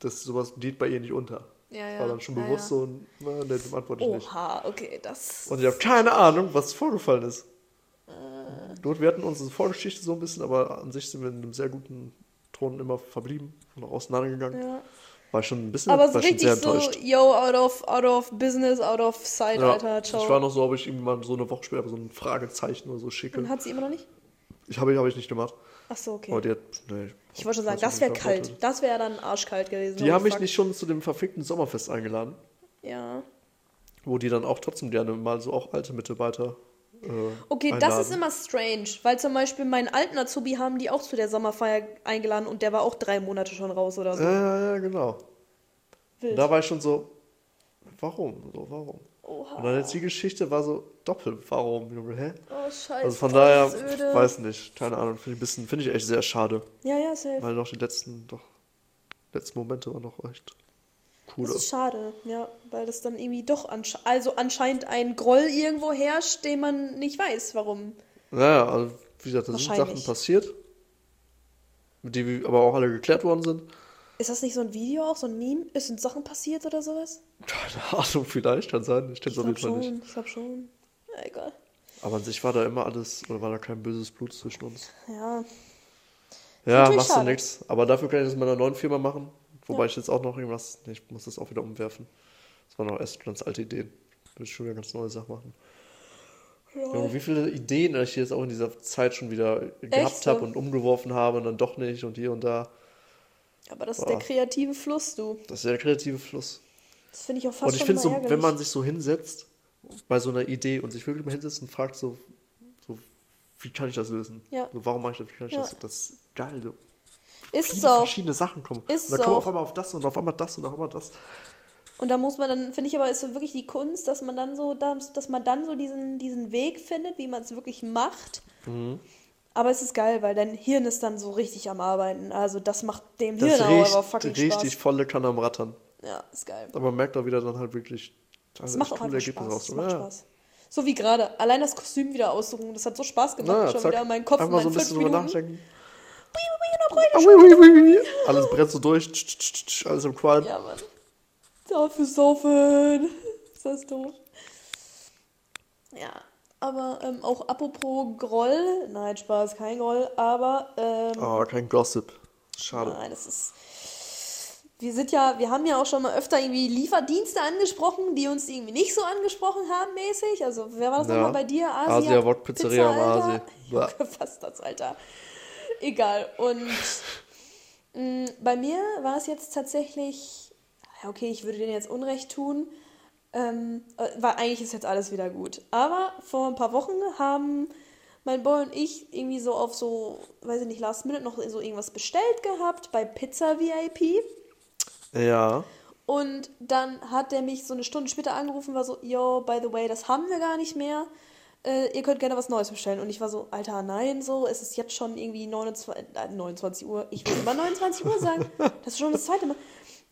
das sowas geht bei ihr nicht unter. Ja, ja. War dann schon Ja, bewusst ja. so, und, na, nee, dem antworte ich nicht. Oha, okay, das. Und ich habe keine Ahnung, was vorgefallen ist. Äh. Gut, wir hatten unsere Vorgeschichte so ein bisschen, aber an sich sind wir in einem sehr guten Ton immer verblieben und auch auseinandergegangen. Ja. War schon ein bisschen, Aber so richtig so, yo, out of, out of business, out of sight, Ja, Alter, ciao. ich war noch so, ob ich irgendwann so eine Woche später so ein Fragezeichen oder so schicke. Und hat sie immer noch nicht? Ich habe habe ich nicht gemacht. Ach so, okay. Aber die hat, nee, ich wollte schon sagen, das wäre kalt. Das wäre dann arschkalt gewesen. Die haben mich fuck. nicht schon zu dem verfickten Sommerfest eingeladen, Ja. wo die dann auch trotzdem gerne mal so auch alte Mitarbeiter äh, Okay, einladen. das ist immer strange, weil zum Beispiel meinen alten Azubi haben die auch zu der Sommerfeier eingeladen und der war auch drei Monate schon raus oder so. Ja, ja, ja, genau. Wild. Und da war ich schon so, warum? So, warum? Oha. Und dann jetzt die Geschichte war so doppelt, warum, Junge, hä? Oh, scheiße. Also von daher, öde. weiß nicht, keine Ahnung, finde ich ein bisschen, finde ich echt sehr schade, Ja, ja, safe. weil noch die letzten, doch, letzten Momente waren noch echt cooler. Das ist schade, ja, weil das dann irgendwie doch ansche also anscheinend ein Groll irgendwo herrscht, den man nicht weiß, warum. Naja, also wie gesagt, da sind. Sachen passiert, die aber auch alle geklärt worden sind. Ist das nicht so ein Video auch, so ein Meme? Es sind Sachen passiert oder sowas? Keine Ahnung, vielleicht, kann sein. Ich kenne Ich es auf jeden Fall schon, nicht. ich glaube schon. Ja, egal. Aber an sich war da immer alles, oder war da kein böses Blut zwischen uns. Ja, Ja, machst du nichts. Aber dafür kann ich das mit meiner neuen Firma machen. Wobei Ja. ich jetzt auch noch irgendwas, nee, ich muss das auch wieder umwerfen. Das waren auch erst ganz alte Ideen. Ich will schon wieder ganz neue Sachen machen. Junge, wie viele Ideen ich jetzt auch in dieser Zeit schon wieder gehabt so? habe und umgeworfen habe und dann doch nicht und hier und da. Aber das ist Boah. der kreative Fluss, du. Das ist der kreative Fluss. Das finde ich auch fast und ich finde so, mal wenn ärgerlich. man sich so hinsetzt bei so einer Idee und sich wirklich mal hinsetzt und fragt so, so wie kann ich das lösen? Ja. So, warum mache ich das? Wie kann ich Ja. das? Das ist geil. So. Ist Viele so. verschiedene Sachen kommen. Ist und dann so. kommen auf einmal auf das und auf einmal das und auf einmal das. Und da muss man dann, finde ich aber, ist so wirklich die Kunst, dass man dann so, dass dass man dann so diesen, diesen Weg findet, wie man es wirklich macht. Mhm. Aber es ist geil, weil dein Hirn ist dann so richtig am Arbeiten. Also das macht dem Das Hirn auch aber riecht fucking richtig Spaß. volle Kanne am Rattern. Ja, ist geil. Aber man merkt auch wieder dann halt wirklich, Es macht auch einfach Spaß. Raus. macht Ja. Spaß. So wie gerade. Allein das Kostüm wieder aussuchen, das hat so Spaß gemacht. Ja, schon zack. wieder in meinen Kopf in Einmal so ein bisschen drüber nachdenken. Alles brennt so durch, alles im Qualm. Ja, Mann. Dafür saufen. Ist das doof. Ja, aber ähm, auch apropos Groll. Nein, Spaß, kein Groll. Aber, ähm, Oh, kein Gossip. Schade. nein, das ist... Wir sind ja, wir haben ja auch schon mal öfter irgendwie Lieferdienste angesprochen, die uns irgendwie nicht so angesprochen haben mäßig. Also, wer war das Ja. nochmal bei dir? Asia, Asia Wok Pizzeria am Alter? Asi. Junge, was das, Alter. Egal. Und mh, bei mir war es jetzt tatsächlich, ja, okay, ich würde denen jetzt Unrecht tun, ähm, äh, weil eigentlich ist jetzt alles wieder gut. Aber vor ein paar Wochen haben mein Boy und ich irgendwie so auf so, weiß ich nicht, Last Minute noch so irgendwas bestellt gehabt bei Pizza VIP. Ja. Und dann hat der mich so eine Stunde später angerufen, war so, yo, by the way, das haben wir gar nicht mehr. Äh, ihr könnt gerne was Neues bestellen. Und ich war so, Alter, nein, so, es ist jetzt schon irgendwie 29, äh, 29 Uhr. Ich will immer 29 Uhr sagen. Das ist schon das zweite Mal.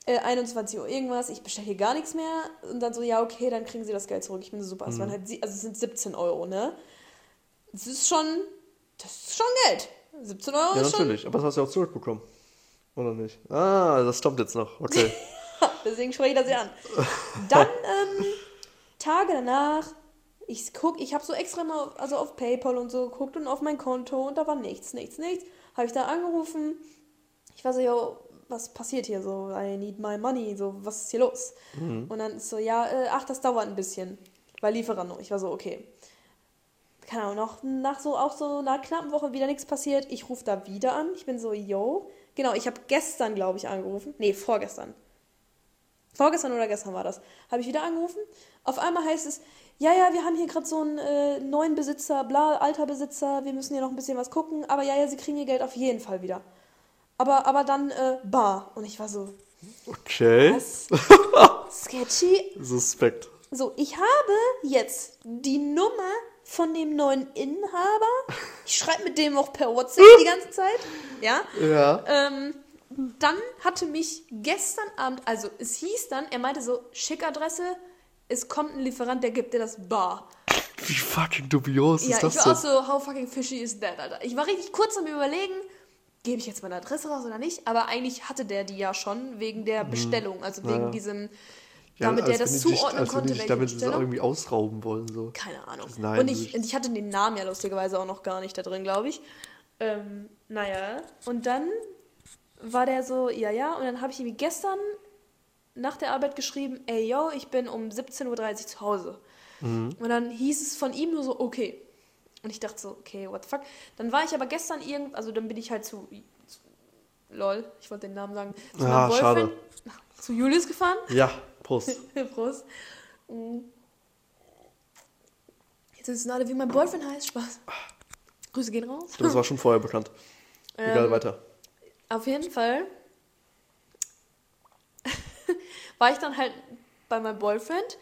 Äh, 21 Uhr irgendwas, ich bestelle hier gar nichts mehr. Und dann so, ja, okay, dann kriegen sie das Geld zurück. Ich bin so super. Es waren halt, sie- also es sind 17 Euro, ne? Das ist schon, das ist schon Geld. 17 Euro Ja, ist schon natürlich. Aber das hast du ja auch zurückbekommen. Oder nicht? Ah, das stimmt jetzt noch. Okay. Deswegen spreche ich das ja an. Dann, ähm, Tage danach, ich guck, ich habe so extra mal auf, also auf PayPal und so geguckt und auf mein Konto und da war nichts, nichts, nichts. Habe ich da angerufen. Ich war so, yo, was passiert hier so? I need my money. So, was ist hier los? Und dann ist so, ja, äh, ach, das dauert ein bisschen. Weil Lieferando. Ich war so, okay. Keine Ahnung, noch nach so, auch so einer knappen Woche wieder nichts passiert. Ich rufe da wieder an. Ich bin so, yo. Genau, ich habe gestern, glaube ich, angerufen. Nee, vorgestern. Vorgestern oder gestern war das. Habe ich wieder angerufen. Auf einmal heißt es, ja, ja, wir haben hier gerade so einen äh, neuen Besitzer, bla, alter Besitzer, wir müssen hier noch ein bisschen was gucken, aber ja, ja, sie kriegen ihr Geld auf jeden Fall wieder. Aber, aber dann äh, bar. Und ich war so, Okay. was? Sketchy. Suspekt. So, ich habe jetzt die Nummer von dem neuen Inhaber. Ich schreibe mit dem auch per WhatsApp die ganze Zeit. Ja. Ja. Ähm, dann hatte mich gestern Abend, also es hieß dann, er meinte so, Schickadresse, es kommt ein Lieferant, der gibt dir das bar. Wie fucking dubios Ja, ist das ich war auch denn? so, how fucking fishy is that, Alter. Ich war richtig kurz am überlegen, gebe ich jetzt meine Adresse raus oder nicht, aber eigentlich hatte der die ja schon wegen der Bestellung, also wegen Mhm. Ja. diesem, Ja, damit als der das die dich- zuordnen als wenn konnte, dich welche damit so Bestellung. irgendwie ausrauben wollen. So. Keine Ahnung. Nein, und, das ich, ich hatte den Namen ja lustigerweise auch noch gar nicht da drin, glaube ich. Ähm, naja, und dann war der so, ja, ja, und dann habe ich ihm gestern nach der Arbeit geschrieben, ey, yo, ich bin um 17.30 Uhr zu Hause. Mhm. Und dann hieß es von ihm nur so, okay. Und ich dachte so, okay, what the fuck. Dann war ich aber gestern irgend, also dann bin ich halt zu, zu lol, ich wollte den Namen sagen, zu Ah, meinem schade. Zu Julius gefahren. Ja, Prost. Prost. Mm. Jetzt wissen alle, wie mein Boyfriend heißt. Spaß. Grüße gehen raus. Das war schon vorher bekannt. Egal, Ähm, weiter. Auf jeden Fall war ich dann halt bei meinem Boyfriend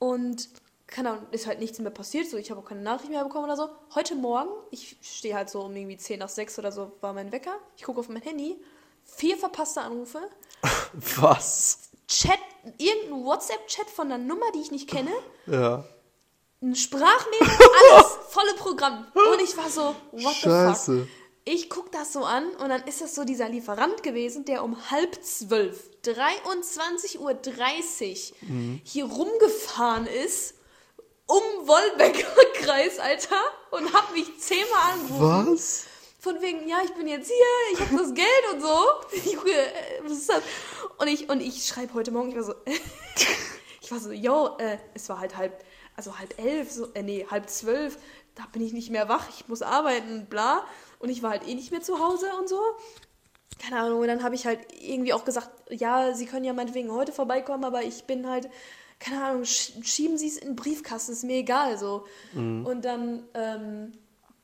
und keine Ahnung, ist halt nichts mehr passiert, so ich habe auch keine Nachricht mehr bekommen oder so. Heute Morgen, ich stehe halt so um irgendwie 10 nach 6 oder so, war mein Wecker. Ich gucke auf mein Handy, vier verpasste Anrufe, Was? Chat, irgendein WhatsApp-Chat von einer Nummer, die ich nicht kenne, Ja. ein Sprachmemo, alles, volle Programm. Und ich war so, what the fuck? Scheiße. Ich guck das so an und dann ist das so dieser Lieferant gewesen, der um halb zwölf, 23.30 Uhr Mhm. hier rumgefahren ist, um Wolbecker Kreis, Alter, und hat mich zehnmal angerufen. Was? Von wegen, ja, ich bin jetzt hier, ich habe das Geld und so. Junge, äh, was ist das? Und ich, und ich schreibe heute Morgen, ich war so, ich war so, yo, äh, es war halt halb, also halb elf, so, äh, nee, halb zwölf, da bin ich nicht mehr wach, ich muss arbeiten, bla. Und ich war halt eh nicht mehr zu Hause und so. Keine Ahnung, und dann habe ich halt irgendwie auch gesagt, ja, Sie können ja meinetwegen heute vorbeikommen, aber ich bin halt, keine Ahnung, sch schieben Sie es in den Briefkasten, ist mir egal, so. Und dann, ähm,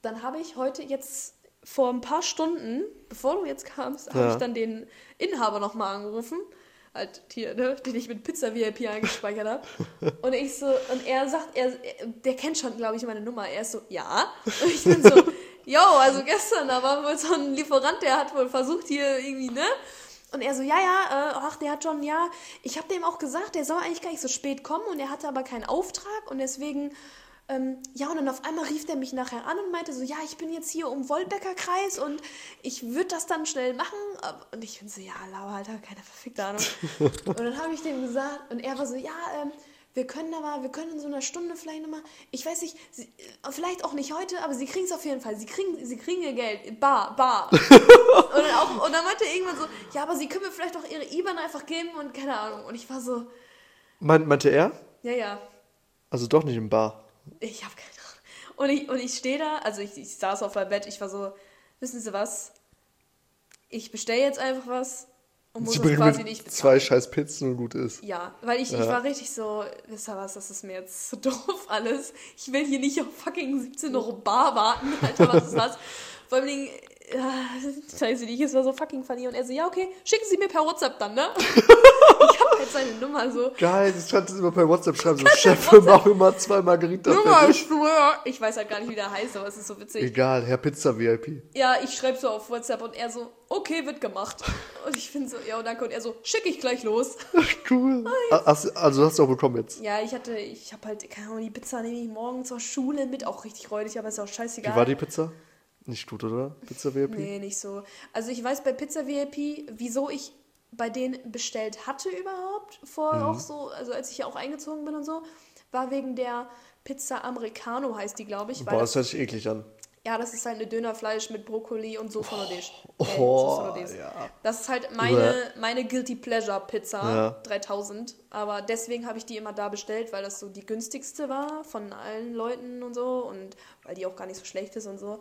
dann habe ich heute jetzt vor ein paar Stunden, bevor du jetzt kamst, habe Ja. ich dann den Inhaber nochmal angerufen. Halt hier, ne, den ich mit Pizza VIP eingespeichert habe. Und ich so, und er sagt, er, der kennt schon, glaube ich, meine Nummer. Er ist so, ja. Und ich bin so, yo, also gestern, da war wohl so ein Lieferant, der hat wohl versucht hier irgendwie, ne? Und er so, ja, ja, äh, ach, der hat schon, ja, ich habe dem auch gesagt, der soll eigentlich gar nicht so spät kommen und er hatte aber keinen Auftrag und deswegen, ähm, ja, und dann auf einmal rief der mich nachher an und meinte so, ja, ich bin jetzt hier um Wollbecker Kreis und ich würde das dann schnell machen. Und ich bin so, ja, Laura, Alter, keine verfickte Ahnung. und dann habe ich dem gesagt und er war so, ja, ähm, wir können aber, wir können in so einer Stunde vielleicht nochmal, ich weiß nicht, sie, vielleicht auch nicht heute, aber sie kriegen es auf jeden Fall. Sie kriegen, sie kriegen ihr Geld. Bar, bar. und, dann auch, und dann meinte er irgendwann so, ja, aber sie können mir vielleicht auch ihre IBAN einfach geben und keine Ahnung. Und ich war so, Meint, meinte er? ja, ja, Also doch nicht im Bar. ich habe keine Ahnung. Und ich, und ich stehe da, also ich, ich saß auf meinem Bett, ich war so, wissen Sie was? Ich bestelle jetzt einfach was und muss es quasi nicht zwei bezahlen. scheiß Pizzen und gut ist. Ja, weil ich, ich Ja. war richtig so, wisst ihr was, das ist mir jetzt so doof alles. Ich will hier nicht auf fucking 17 Euro Bar warten, Alter, was ist das? Vor allem, Dingen, ja, scheiße, nicht, es war so fucking funny. Und er so, ja, okay, schicken Sie mir per WhatsApp dann, ne? ich hab halt seine Nummer so. Geil, das kannst du immer per WhatsApp schreiben. So, Chef, mach immer zwei Margarita Nummer, ich schwör. Ich weiß halt gar nicht, wie der heißt, aber es ist so witzig. Egal, Herr Pizza VIP. Ja, ich schreibe so auf WhatsApp und er so, okay, wird gemacht. Und ich bin so, ja, danke. Und er so, schick ich gleich los. Cool. Hast, also hast du auch bekommen jetzt. Ja, ich hatte, ich habe halt, keine Ahnung, die Pizza nehme ich morgen zur Schule mit, auch richtig räudig, aber ist auch scheißegal. Wie war die Pizza? Nicht gut, oder? Pizza VIP? Nee, nicht so. Also ich weiß bei Pizza VIP, wieso ich bei denen bestellt hatte überhaupt, vor Mhm. auch so, also als ich ja auch eingezogen bin und so, war wegen der Pizza Americano heißt die, glaube ich. Boah, das, das hört sich eklig an. ja, das ist halt eine Dönerfleisch mit Brokkoli und Soße Hollandaise. Oh, Äh, Soße Hollandaise. ja. Das ist halt meine, meine Guilty Pleasure Pizza, Ja. 3000. Aber deswegen habe ich die immer da bestellt, weil das so die günstigste war von allen Leuten und so und weil die auch gar nicht so schlecht ist und so.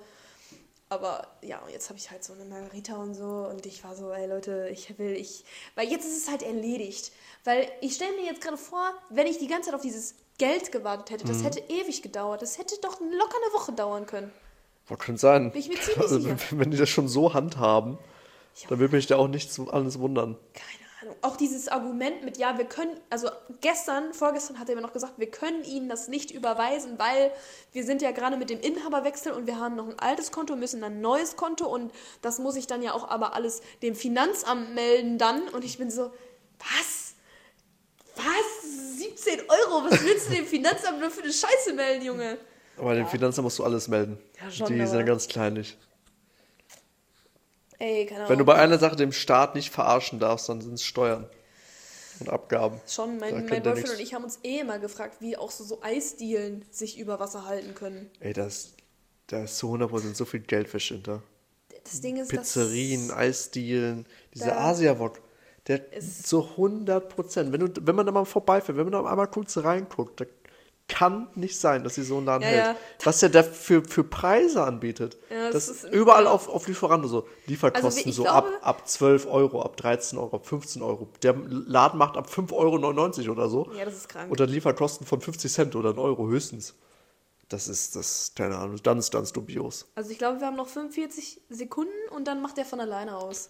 Aber ja, und jetzt habe ich halt so eine Margarita und so und ich war so, ey Leute, ich will, ich. Weil jetzt ist es halt erledigt. Weil ich stelle mir jetzt gerade vor, wenn ich die ganze Zeit auf dieses Geld gewartet hätte, Mhm. das hätte ewig gedauert. Das hätte doch locker eine Woche dauern können. Boah, könnte sein. Bin ich mir ziemlich Also, sicher. wenn die das schon so handhaben, Ja. dann würde mich da auch nichts alles wundern. Keine Ahnung. Auch dieses Argument mit, ja, wir können, also gestern, vorgestern hat er mir noch gesagt, wir können Ihnen das nicht überweisen, weil wir sind ja gerade mit dem Inhaberwechsel und wir haben noch ein altes Konto, müssen ein neues Konto und das muss ich dann ja auch aber alles dem Finanzamt melden dann. Und ich bin so, was? Was? 17 Euro? Was willst du dem Finanzamt nur für eine Scheiße melden, Junge? Aber den Finanzamt musst du alles melden. Ja, schon, die sind ganz kleinlich. Ey, keine Ahnung. Wenn du bei einer Sache dem Staat nicht verarschen darfst, dann sind es Steuern und Abgaben. Schon, mein, mein Boyfriend und ich haben uns eh immer gefragt, wie auch so, so Eisdielen sich über Wasser halten können. Ey, das, da ist zu 100% so viel Geldwäsche hinter. Das Ding ist, Pizzerien, dass Eisdielen, dieser Asia-Wok, der Ist- zu 100%, wenn, du, wenn man da mal vorbeifährt, wenn man da einmal kurz reinguckt, da kann nicht sein, dass sie so einen Laden Ja, hält. ja. Was der da für, für Preise anbietet. Ja, das das ist- überall auf, auf Lieferando so. Lieferkosten Also, so glaube- ab, ab 12 Euro, ab 13 Euro, ab 15 Euro. Der Laden macht ab 5,99 Euro oder so. Ja, das ist krank. Oder Lieferkosten von 50 Cent oder 1 Euro höchstens. Das ist, das, keine Ahnung, ganz, ganz dubios. Also ich glaube, wir haben noch 45 Sekunden und dann macht der von alleine aus.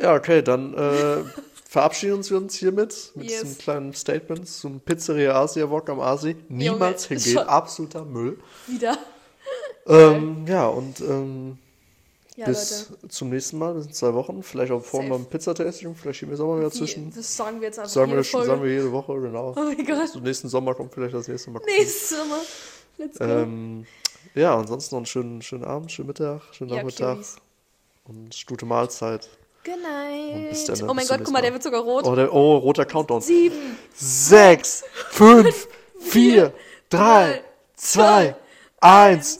Ja, okay, dann äh, verabschieden wir uns hiermit mit Yes. diesem kleinen Statement zum Pizzeria Asia Wok am Asi. Niemals Junge, hingehen, absoluter Müll. Wieder. Ähm, ja, und ähm, Ja, bis Leute. zum nächsten Mal, bis in zwei Wochen. Vielleicht auch vor beim Pizzatasting, vielleicht schieben wir Sommer wieder Wie, zwischen. das sagen wir jetzt einfach Sagen jede wir, Folge. sagen wir jede Woche, genau. Oh mein Gott. So, nächsten Sommer kommt vielleicht das nächste Mal. Nächstes Mal. Let's go. Ähm, ja, ansonsten noch einen schönen, schönen Abend, schönen Mittag, schönen Ja, Nachmittag Cuties. und gute Mahlzeit. Good night. dann, Oh mein Gott, guck mal, der wird sogar rot. Oh, der, oh roter Countdown. Sieben. Sechs, fünf, vier, drei, zwei, eins.